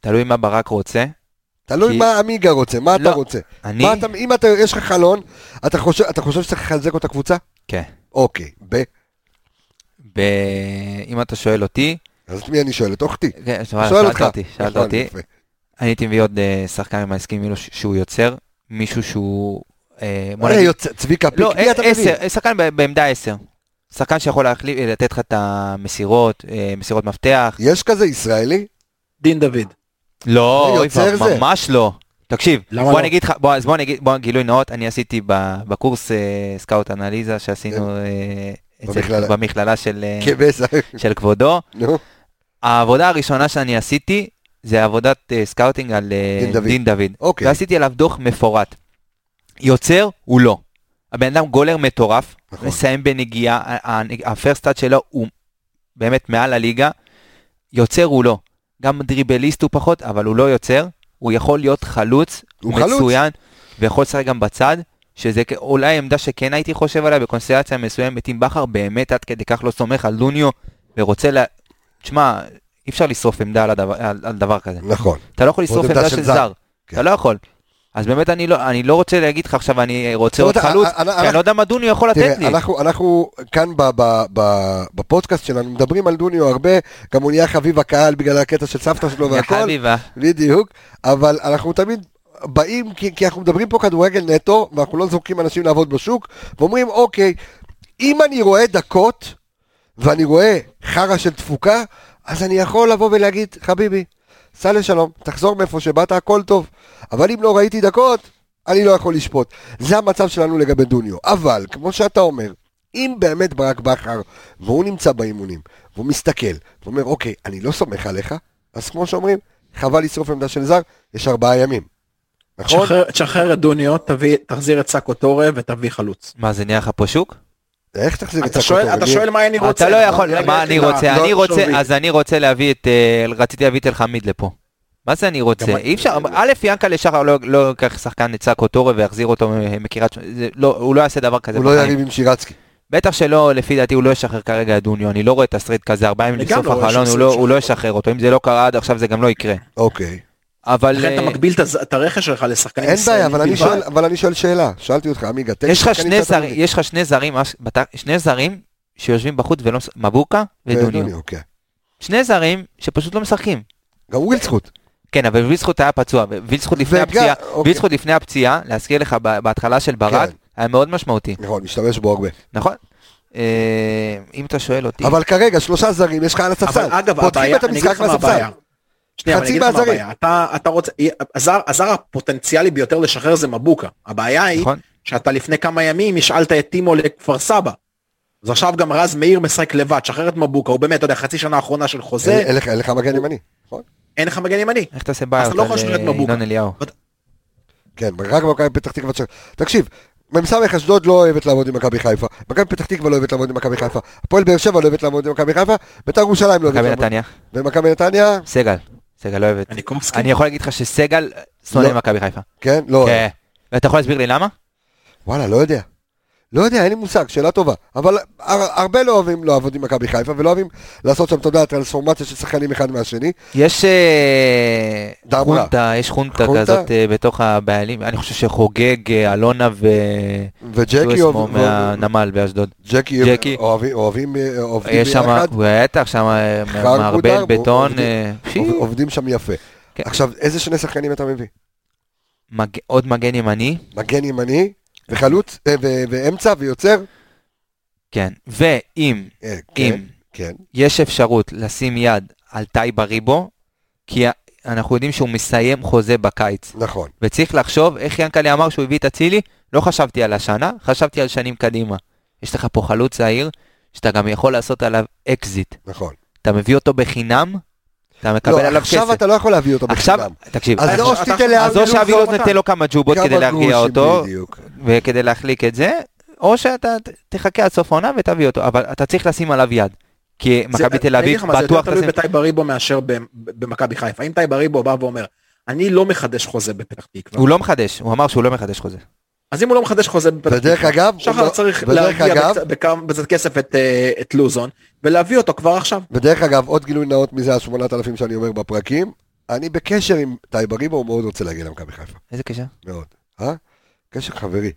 תלוי מה ברק רוצה. תלוי כי- מה עמיגה רוצה, מה אתה לא, רוצה. אני... מה אתה, אם אתה, יש לך חלון, אתה חושב, אתה חושב שצריך לחזק אותה קבוצה? כן. אוקיי, ב... ב... אם אתה שואל אותי, אז את מי אני שואל? את אוכתי. כן, שואל שאלת אותך. אותי, שאלת נכון, אותי. אני הייתי מביא עוד אה, שחקן עם ש- שהוא יוצר, מישהו שהוא... אה, בוא אה, נגיד- צביקה פיק, לא, מי אתה עשר, מביא? שחקן בעמדה 10. שחקן שיכול להחליף, לתת לך את המסירות, מסירות מפתח. יש כזה ישראלי? דין דוד. לא. ממש לא. תקשיב, בוא לא? אני אגיד לך, בוא, אז בוא אני אגיד, בוא גילוי נאות, אני עשיתי בקורס scout אנליזה שעשינו כן. במכללה. של של כבודו. העבודה הראשונה שאני עשיתי זה עבודת אה, scouting על אה, דין דוד. דין דוד. אוקיי. ועשיתי עליו דוח מפורט. יוצר הוא לא. הבן אדם גולר מטורף, נכון. מסיים בנגיעה, ה- ה- הפרסט סטאט שלו הוא באמת מעל הליגה. יוצר הוא לא. גם דריבליסט הוא פחות, אבל הוא לא יוצר, הוא יכול להיות חלוץ, הוא חלוץ. מצוין, ויכול לשחק גם בצד, שזה אולי עמדה שכן הייתי חושב עליה בקונסטלציה מסוימת, אם בכר באמת עד כדי כך לא סומך על דוניו, ורוצה ל... תשמע, אי אפשר לשרוף עמדה על, הדבר, על, על דבר כזה. נכון. אתה לא יכול לשרוף עמדה של זר. כן. אתה לא יכול. אז באמת אני לא, אני לא רוצה להגיד לך עכשיו אני רוצה עוד חלוץ, א- א- כי אנחנו- אני לא יודע מה דוניו יכול לתת לי. אנחנו, אנחנו כאן ב, ב, ב, בפודקאסט שלנו מדברים על דוניו הרבה, גם הוא נהיה חביב הקהל בגלל הקטע של סבתא שלו והכל, חביבה. בדיוק, אבל אנחנו תמיד באים, כי, כי אנחנו מדברים פה כדורגל נטו, ואנחנו לא זורקים אנשים לעבוד בשוק, ואומרים, אוקיי, אם אני רואה דקות, ואני רואה חרא של תפוקה, אז אני יכול לבוא ולהגיד, חביבי, סע לשלום, תחזור מאיפה שבאת, הכל טוב. אבל אם לא ראיתי דקות, אני לא יכול לשפוט. זה המצב שלנו לגבי דוניו. אבל, כמו שאתה אומר, אם באמת ברק בכר, והוא נמצא באימונים, והוא מסתכל, ואומר, אוקיי, אני לא סומך עליך, אז כמו שאומרים, חבל לשרוף עמדה של זר, יש ארבעה ימים. נכון? תשחרר- את דוניו, תביא- תחזיר את סאקו טורה ותביא חלוץ. מה זה נהיה לך פה שוק? איך תחזיר את? שואל- אתה שואל מה אני רוצה. אתה לא יכול, מה הגעתי אני רוצה, לא אני רוצה. אז אני רוצה להביא את, אה, רציתי להביא את אלחמיד לפה. מה זה אני רוצה? אי אפשר, א', ינקלה שחר לא לא ייקח שחקן את סאקו טורו ויחזיר אותו מקריית שמונה, זה לא- הוא לא יעשה דבר כזה הוא לא. יריב עם שירצקי. בטח שלא, לפי דעתי הוא לא ישחרר כרגע את דוניו, אני לא רואה תסריט כזה, ארבעה ימים לגמרי לסוף לא החלון, הוא לא- לא ישחרר אותו, אם זה לא קרה עד עכשיו זה גם לא יקרה. אוקיי. אבל לכן אתה אה, מגביל את הרכש שלך לשחקנים אין בעיה, אבל אני בלבד. שואל- אבל אני שואל שאלה. שאלתי אותך, עמיגה, תן לי יש לך שחקנים. יש לך שני זרים, שני זרים שיושבים בחוץ ולא, מבוקה ודוניו. כן. שני זרים שפשוט לא משחקים. גם ווילדסקוט. כן, אבל וילסחוט היה פצוע, וילסחוט לפני הפציעה, אוקיי. לפני הפציעה, להזכיר לך בהתחלה של ברק, כן. היה מאוד משמעותי, נכון, משתמש בו הרבה. נכון? אה, אם אתה שואל אותי, אבל כרגע, שלושה זרים, יש לך על הספסל. אבל אגב, פותחים הבעיה, את אני אגיד המשחק לך מה. הבעיה. שנייה, חצי מהזרים. אתה, אתה רוצה, הזר, הזר הפוטנציאלי ביותר לשחרר זה מבוקה. הבעיה היא נכון? שאתה לפני כמה ימים השאלת את טימו לכפר סבא. אז עכשיו גם רז מאיר משחק לבד, שחרר את מבוקה, הוא באמת, אתה יודע, חצי שנה האחרונה של חוזה, אין- לך- מגן ימני. נכון? אין לך מגן ימני. איך תעשה בעיות אתה לא על יכול לשחרר את אה, מבוקה. ינון אליהו? כן, רק במכבי פתח תקווה. תקשיב, מ"ס אשדוד לא אוהבת לעבוד עם מכבי חיפה. מכבי פתח תקווה לא אוהבת לעבוד עם מכבי חיפה. הפועל באר שבע לא אוהבת לעבוד עם מכבי חיפה. בית"ר ירושלים לא אוהבת מכבי לעבוד. נתניה, ומכבי נתניה, סגל, סגל לא אוהבת. ניקובסקי. אני יכול להגיד לך שסגל שונא לא. מכבי חיפה. כן? לא אוהב. כן. ואתה יכול להסביר לי למה? וואלה, לא יודע. לא יודע, אין לי מושג, שאלה טובה. אבל הר- הרבה לא אוהבים לעבוד עם מכבי חיפה, ולא אוהבים לעשות שם, אתה יודע, טרנספורמציה של שחקנים אחד מהשני. יש אה. חונטה, יש חונטה? כזאת אה, בתוך הבעלים, אני חושב שחוגג אה, אלונה וג'קי וסואסמו אוהב- מהנמל באשדוד. ג'קי. אוהבים, אוהבים, עובדים ביחד, בטח, שם מערבל בטון, עובדים- שם יפה. כן. עכשיו, איזה שני שחקנים אתה מביא? עוד מגן ימני, מגן ימני, וחלוץ, אה, ואמצע, ויוצר? כן, ואם, אה, כן, אם כן. יש אפשרות לשים יד על טייבה ריבו, כי אנחנו יודעים שהוא מסיים חוזה בקיץ, נכון. וצריך לחשוב איך ינקלה אמר שהוא הביא את אצילי, לא חשבתי על השנה, חשבתי על שנים קדימה. יש לך פה חלוץ צעיר, שאתה גם יכול לעשות עליו אקזיט. נכון. אתה מביא אותו בחינם, אתה מקבל לא, עליו עכשיו כסף. אתה לא יכול להביא אותו עכשיו, בחינם. תקשיב, אז או שאבי לוז לוז נותן לו כמה ג'ובות כדי להרגיע אותו, בדיוק. וכדי להחליק את זה, או שאתה תחכה עד סוף העונה ותביא אותו, אבל אתה צריך לשים עליו יד. כי מכבי תל אביב מה, זה יותר בטוח תלוי תשים... בטייבה ריבו מאשר במכבי חיפה. אם טייב אריבו בא ואומר, אני לא מחדש חוזה בפתח תקווה, הוא לא מחדש, הוא אמר שהוא לא מחדש חוזה. אז אם הוא לא מחדש חוזה בפתח תקווה, אגב, שחר לא- צריך להרגיע בקצת כסף את, אה, את לוזון, ולהביא אותו כבר עכשיו. ודרך אגב, עוד גילוי נאות מזה השמונת אלפים שאני אומר בפרקים, אני בקשר עם טייב אריבו, הוא מאוד רוצה להגיע למכבי חיפה. איזה קשר? מאוד. אה? קשר חברי.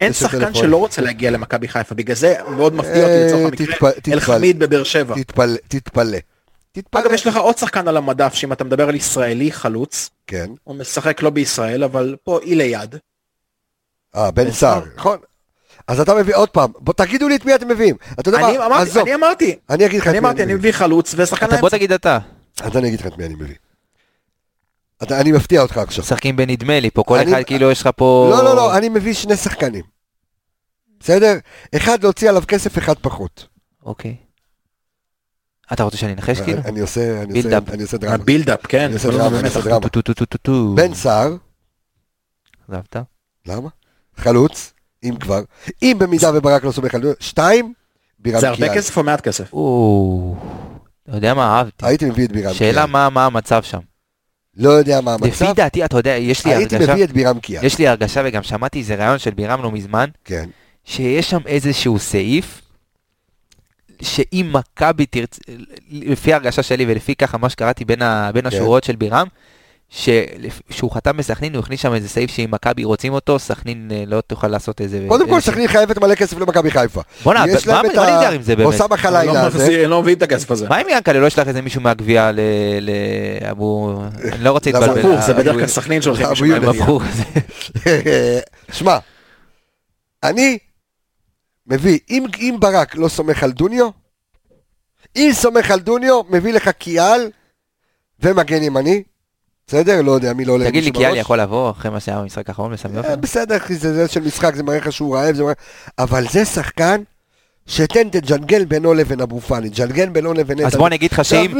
אין שחקן. שלא רוצה להגיע למכבי חיפה, בגלל זה מאוד מפתיע אותי אה, לצורך המקרה, אלחמיד בבאר שבע. תתפלא. תתפלא. תתפלא. אגב, יש לך עוד שחקן על המדף, שאם אתה מדבר על ישראלי חלוץ, כן. הוא משחק לא בישראל, אבל פה אי ליד. אה, בן סער. נכון. אז אתה מביא עוד פעם, בוא תגידו לי את מי אתם מביאים. אתה יודע אני מה, אמרתי, עזוב, אני אמרתי, אני אגיד לך את אני מי אמרתי, אני אני מביא. מביא חלוץ ושחקן אתה בוא. תגיד אתה. אז אני אגיד לך את מי אני מביא. אתה- אני מפתיע אותך עכשיו. משחקים בנדמה לי פה, כל אני- אחד כאילו יש לך פה... לא, לא, לא, אני מביא שני שחקנים. בסדר? אחד להוציא עליו כסף, אחד פחות. אוקיי. אתה רוצה שאני אנחש כאילו? אני עושה, אני buildup. עושה, אני עושה דרמה. ה buildup, כן. אני עושה כל דרמה, אני עושה. דרמה. בן סהר, עזבת? למה? חלוץ, אם כבר. אם במידה וברק לא סומך על שתיים, בירם זה הרבה כיאל. כסף או מעט כסף? או, אתה יודע מה אהבתי? הייתי מביא את בירם שאלה כיאל. מה מה המצב שם. לא יודע מה לפי המצב, דעתי, אתה יודע, יש לי הייתי הרגשה, מביא את בירם כיאל. יש לי הרגשה וגם שמעתי איזה רעיון של בירם לא מזמן, כן. שיש שם איזשהו סעיף, שאם מכבי תרצה, לפי ההרגשה שלי ולפי ככה מה שקראתי בין, ה, בין כן. השורות של בירם, שהוא חתם בסכנין, הוא הכניס שם איזה סעיף שאם מכבי רוצים אותו, סכנין אה, לא תוכל לעשות איזה... קודם כל, סכנין חייבת מלא כסף למכבי חיפה. בוא'נה, יש מה נסגר עם זה באמת? אוסאמה לא חלילה הזה. מחזיר- לא מביא את הכסף הזה. מה אם ינקלה לא ישלח איזה מישהו מהגביע לאבו... אני לא רוצה? להתבלבל. זה בדרך כלל סכנין. הם הפכו. <laughs> שמע, אני מביא, אם, אם ברק לא סומך על דוניו, אם סומך על דוניו, מביא לך קיאל ומגן ימני, בסדר? לא יודע מי לא עולה תגיד לי, מישהו קיאל בראש. יכול לבוא אחרי מה שהיה במשחק האחרון בסמי עופר? אה, בסדר, אחי, זה זה של משחק, זה מראה לך שהוא רעב, זה מראה... אבל זה שחקן שתן תג'נגל בינו לבין אבו פאני, ג'נגל בינו לבין... אז. בוא אני אגיד לך שאם,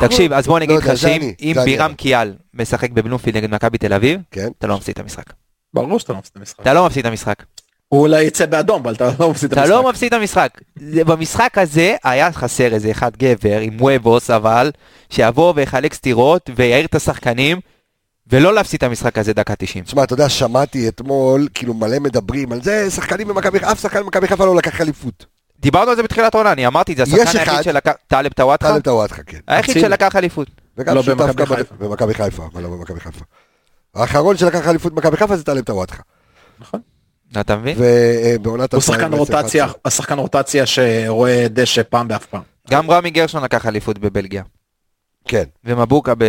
תקשיב, אז בוא אני לא לך שאם בירם. קיאל משחק בבלומפילד נגד מכבי תל אביב, כן. אתה לא מפסיד את המשחק. ברור שאתה לא מפסיד את המשחק. אתה לא מפסיד את המשחק. הוא אולי יצא באדום, אבל אתה לא מפסיד את אתה המשחק. לא מפסיד את המשחק. במשחק הזה היה חסר איזה אחד גבר עם וובוס אבל, שיבוא ויחלק סטירות ויעיר את השחקנים, ולא להפסיד את המשחק הזה דקה 90. תשמע, אתה יודע, שמעתי אתמול, כאילו מלא מדברים על זה, שחקנים במכבי, אף שחקן במכבי חיפה לא לקח אליפות. דיברנו על זה בתחילת העונה, אני אמרתי את זה, יש השחקן אחד. היחיד שלקח, טלב טוואטחה, טלב טוואטחה, כן. היחיד. שלקח אליפות. וגם לא שותף חיפה. במכבי חיפה, אבל לא במכבי חיפה. האחרון שלקח אליפות במכבי חיפה זה טלב טוואטחה. נכון. אתה מבין? ובעונת הוא שחקן 2010, רוטציה, השחקן רוטציה שרואה דשא פעם באף פעם. גם רמי גרשון לקח אליפות בבלגיה. כן. ומבוקה ב...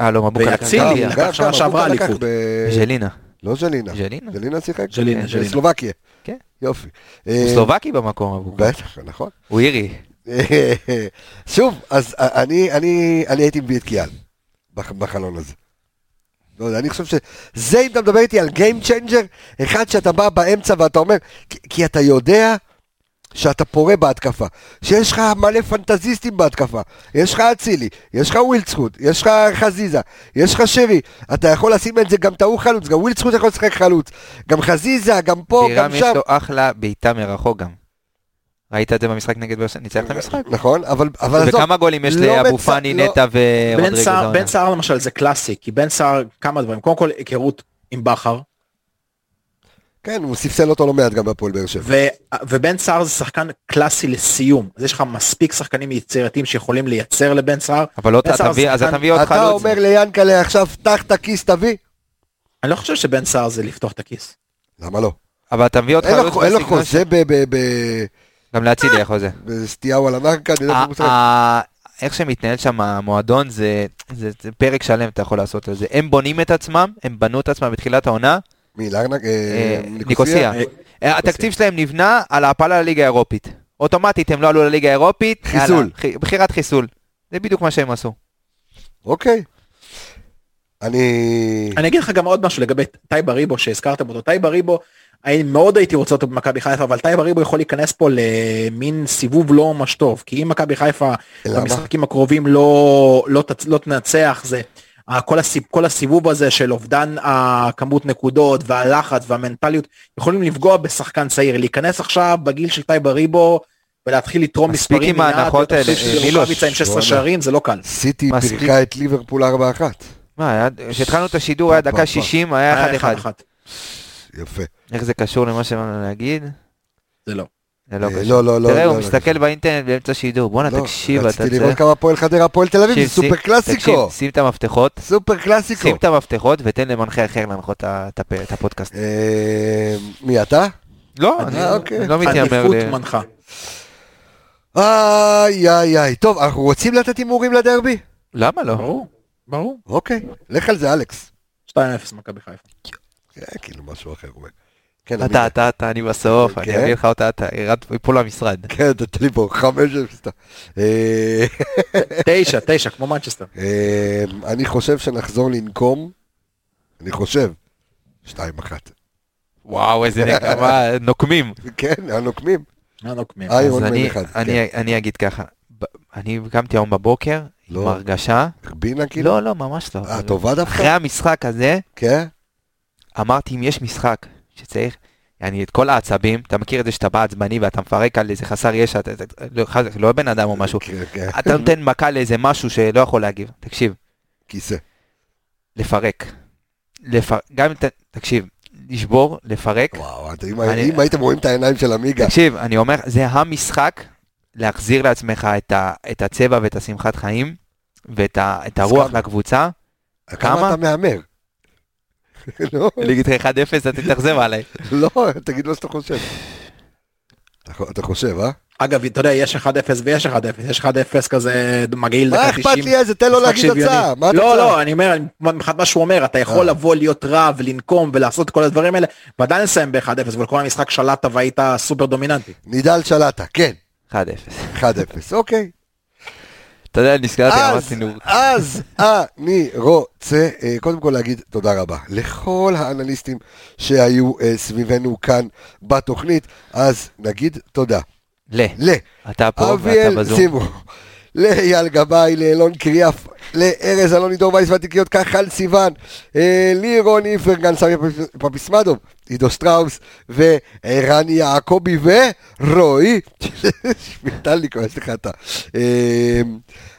אה לא, מבוקה לקח ואצילי. לקח שנה שעברה אליפות. ב- ז'לינה. לא ז'לינה. ז'לינה? ז'לינה שיחק? ז'לינה, כן, ז'לינה. בסלובקיה. כן. יופי. הוא אה, סלובקי במקום מבוקה. בטח, נכון. הוא אירי. <laughs> שוב, אז אני, הייתי מביא את קיאל בח- בחלון הזה. לא יודע, אני חושב שזה, אם אתה מדבר איתי על Game Changer, אחד שאתה בא באמצע ואתה אומר, כי, כי אתה יודע שאתה פורה בהתקפה, שיש לך מלא פנטזיסטים בהתקפה, יש לך אצילי, יש לך ווילדסקוט, יש לך חזיזה, יש לך שרי, אתה יכול לשים את זה, גם טעו חלוץ, גם ווילדסקוט יכול לשחק חלוץ, גם חזיזה, גם פה, בירם גם יש שם. לו אחלה בעיטה מרחוק גם. ראית את זה במשחק נגד באר שבע? ניצח את המשחק? נכון, אבל, אבל עזוב, וכמה גולים יש לא לאבו פאני, לא- נטע ורודריגז העונה? בן סער למשל זה קלאסי, כי בן סער כמה דברים, קודם כל היכרות עם בכר, כן, הוא ספסל אותו לא מעט גם בהפועל באר שבע. ו, ובן סער זה שחקן קלאסי לסיום, אז יש לך מספיק שחקנים יצירתיים שיכולים לייצר לבן סער, אבל לא תביא, אז אתה מביא עוד אתה חלוץ. אומר ליאנקלה עכשיו, פתח את הכיס, תביא. אני לא חושב שבן סער זה לפתוח את הכיס. למה לא? אבל אתה מביא עוד אין חלוץ לו- אין לו חוזה ב- ב- ב- גם להצילי היה חוזה. בסטיהו על הנרקה, אני יודע איך הוא משחק. ה- איך שמתנהל שם המועדון זה, זה, זה פרק שלם אתה יכול לעשות על זה. הם בונים את עצמם, הם בנו את עצמם בתחילת העונה. מי, לארנק? אה, ניקוסיה? ניקוסיה. אה, אה, התקציב שלהם נבנה על ההעפלה לליגה האירופית. אוטומטית הם לא עלו לליגה האירופית. <laughs> חיסול. בחירת חיסול. זה בדיוק מה שהם עשו. אוקיי. אני... אני אגיד לך גם עוד משהו לגבי טייבה ריבו שהזכרתם אותו, טייבה ריבו, מאוד הייתי רוצה אותו במכבי חיפה, אבל טייבה ריבו יכול להיכנס פה למין סיבוב לא ממש טוב, כי אם מכבי חיפה למה? במשחקים הקרובים לא, לא, תצ- לא תנצח, זה כל, הסיב, כל הסיבוב הזה של אובדן הכמות נקודות והלחץ והמנטליות, יכולים לפגוע בשחקן צעיר, להיכנס עכשיו בגיל של טייבה ריבו ולהתחיל לתרום מספיק מספרים עם ההנחות האלה, מילוש, עם 16 וואלה. שערים, זה לא קל. סיטי מספיק. פירקה את ליברפול 4-1. מה, כשהתחלנו את השידור היה דקה פה. 60, היה היה 1-1. 1-1. יפה. איך זה קשור למה שבאנו להגיד? זה לא. זה לא אה, קשור. לא, לא, לא. תראה, לא, הוא לא, מסתכל באינטרנט באמצע שידור. בואנה, לא, תקשיב, אתה רציתי צריך... לראות כמה הפועל חדרה, הפועל תל אביב, זה סופר קלאסיקו. תקשיב, שים את המפתחות, סופר קלאסיקו. שים את המפתחות ותן למנחה אחר להנחות את הפודקאסט. אה, מי אתה? לא, אני- אני אוקיי. לא מתיימר עדיפות. מנחה. איי איי איי. טוב, אנחנו רוצים לתת הימורים לדרבי? למה לא? ברור, ברור. אוקיי, לך על זה אלכס. 2-0 מכבי חיפה. כן, כאילו משהו אחר. כן, אתה. אתה, אתה, אני בסוף, אני כן? אביא לך אותה, אתה ירד פה למשרד. כן, תתן לי פה חמש אפס. אה, תשע, תשע, כמו מנצ'סטר. אה, אני חושב שנחזור לנקום, אני חושב, שתיים אחת. וואו, איזה נקמה, נוקמים. כן, הנוקמים. מה נוקמים? אה, אז מן אני- אחד, אני- אני אגיד ככה, ב- אני קמתי היום בבוקר עם לא. הרגשה, בינה כאילו? לא, לא, ממש לא. אה, טובה אחרי דווקא? המשחק הזה, כן? אמרתי אם יש משחק שצריך, יעני, את כל העצבים, אתה מכיר את זה שאתה בא עצבני ואתה מפרק על איזה חסר ישע, אתה- אתה- לא- לא בן אדם או משהו, כן, כן. אתה נותן מכה לאיזה משהו שלא יכול להגיב. תקשיב, כיסא. לפרק. לפר... גם אם ת... תקשיב, לשבור, לפרק. וואו, אתה- אם אני- אם הייתם רואים את העיניים של עמיגה, תקשיב, אני אומר, זה המשחק להחזיר לעצמך את, ה... את הצבע ואת השמחת חיים, ואת ה... את הרוח? לקבוצה. כמה? אתה מהמר? <laughs> לא, אני אגיד לך 1-0, אתה תתאכזב עליי. לא, תגיד מה שאתה חושב. אתה ח- אתה חושב, אה? אגב, אתה יודע, יש 1-0 ויש 1-0, יש 1-0 כזה מגעיל מה דקה אכפת 90. לי איזה? תן לו להגיד. הצעה. מה לא? לא, אני אומר, מבחינת מה שהוא אומר, אתה יכול אה. לבוא להיות רע ולנקום ולעשות כל הדברים האלה, ועדיין לסיים ב-1-0, ולכל המשחק שלטת והיית סופר דומיננטי. נידל שלטה, כן, 1-0. 1-0, אוקיי. אתה יודע, נזכרתי, אמרתי, נו, אז אני רוצה אה, קודם כל להגיד תודה רבה לכל האנליסטים שהיו אה, סביבנו כאן בתוכנית, אז נגיד תודה. ל, ל... אתה פה ואתה בזום. שימו, לאייל גבאי, לאלון קריאף, לארז אלון עידו וייס והתיקיות כחל סיוון, אה, לירון איפרגן, סמי פפיס- פפיסמדוב, עידו שטראוס, ורני יעקבי ורועי, שמיטלניקו, יש לך אתה. אה,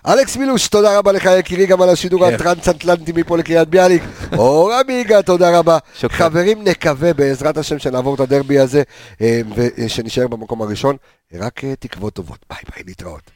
אלכס מילוש, תודה רבה לך יקירי גם על השידור כיף. הטרנס-אטלנטי מפה לקריית ביאליק. <laughs> אור עמיגה, תודה רבה. חברים, נקווה בעזרת השם שנעבור את הדרבי הזה, אה, ושנשאר במקום הראשון. רק אה, תקוות טובות. ביי ביי, להתראות.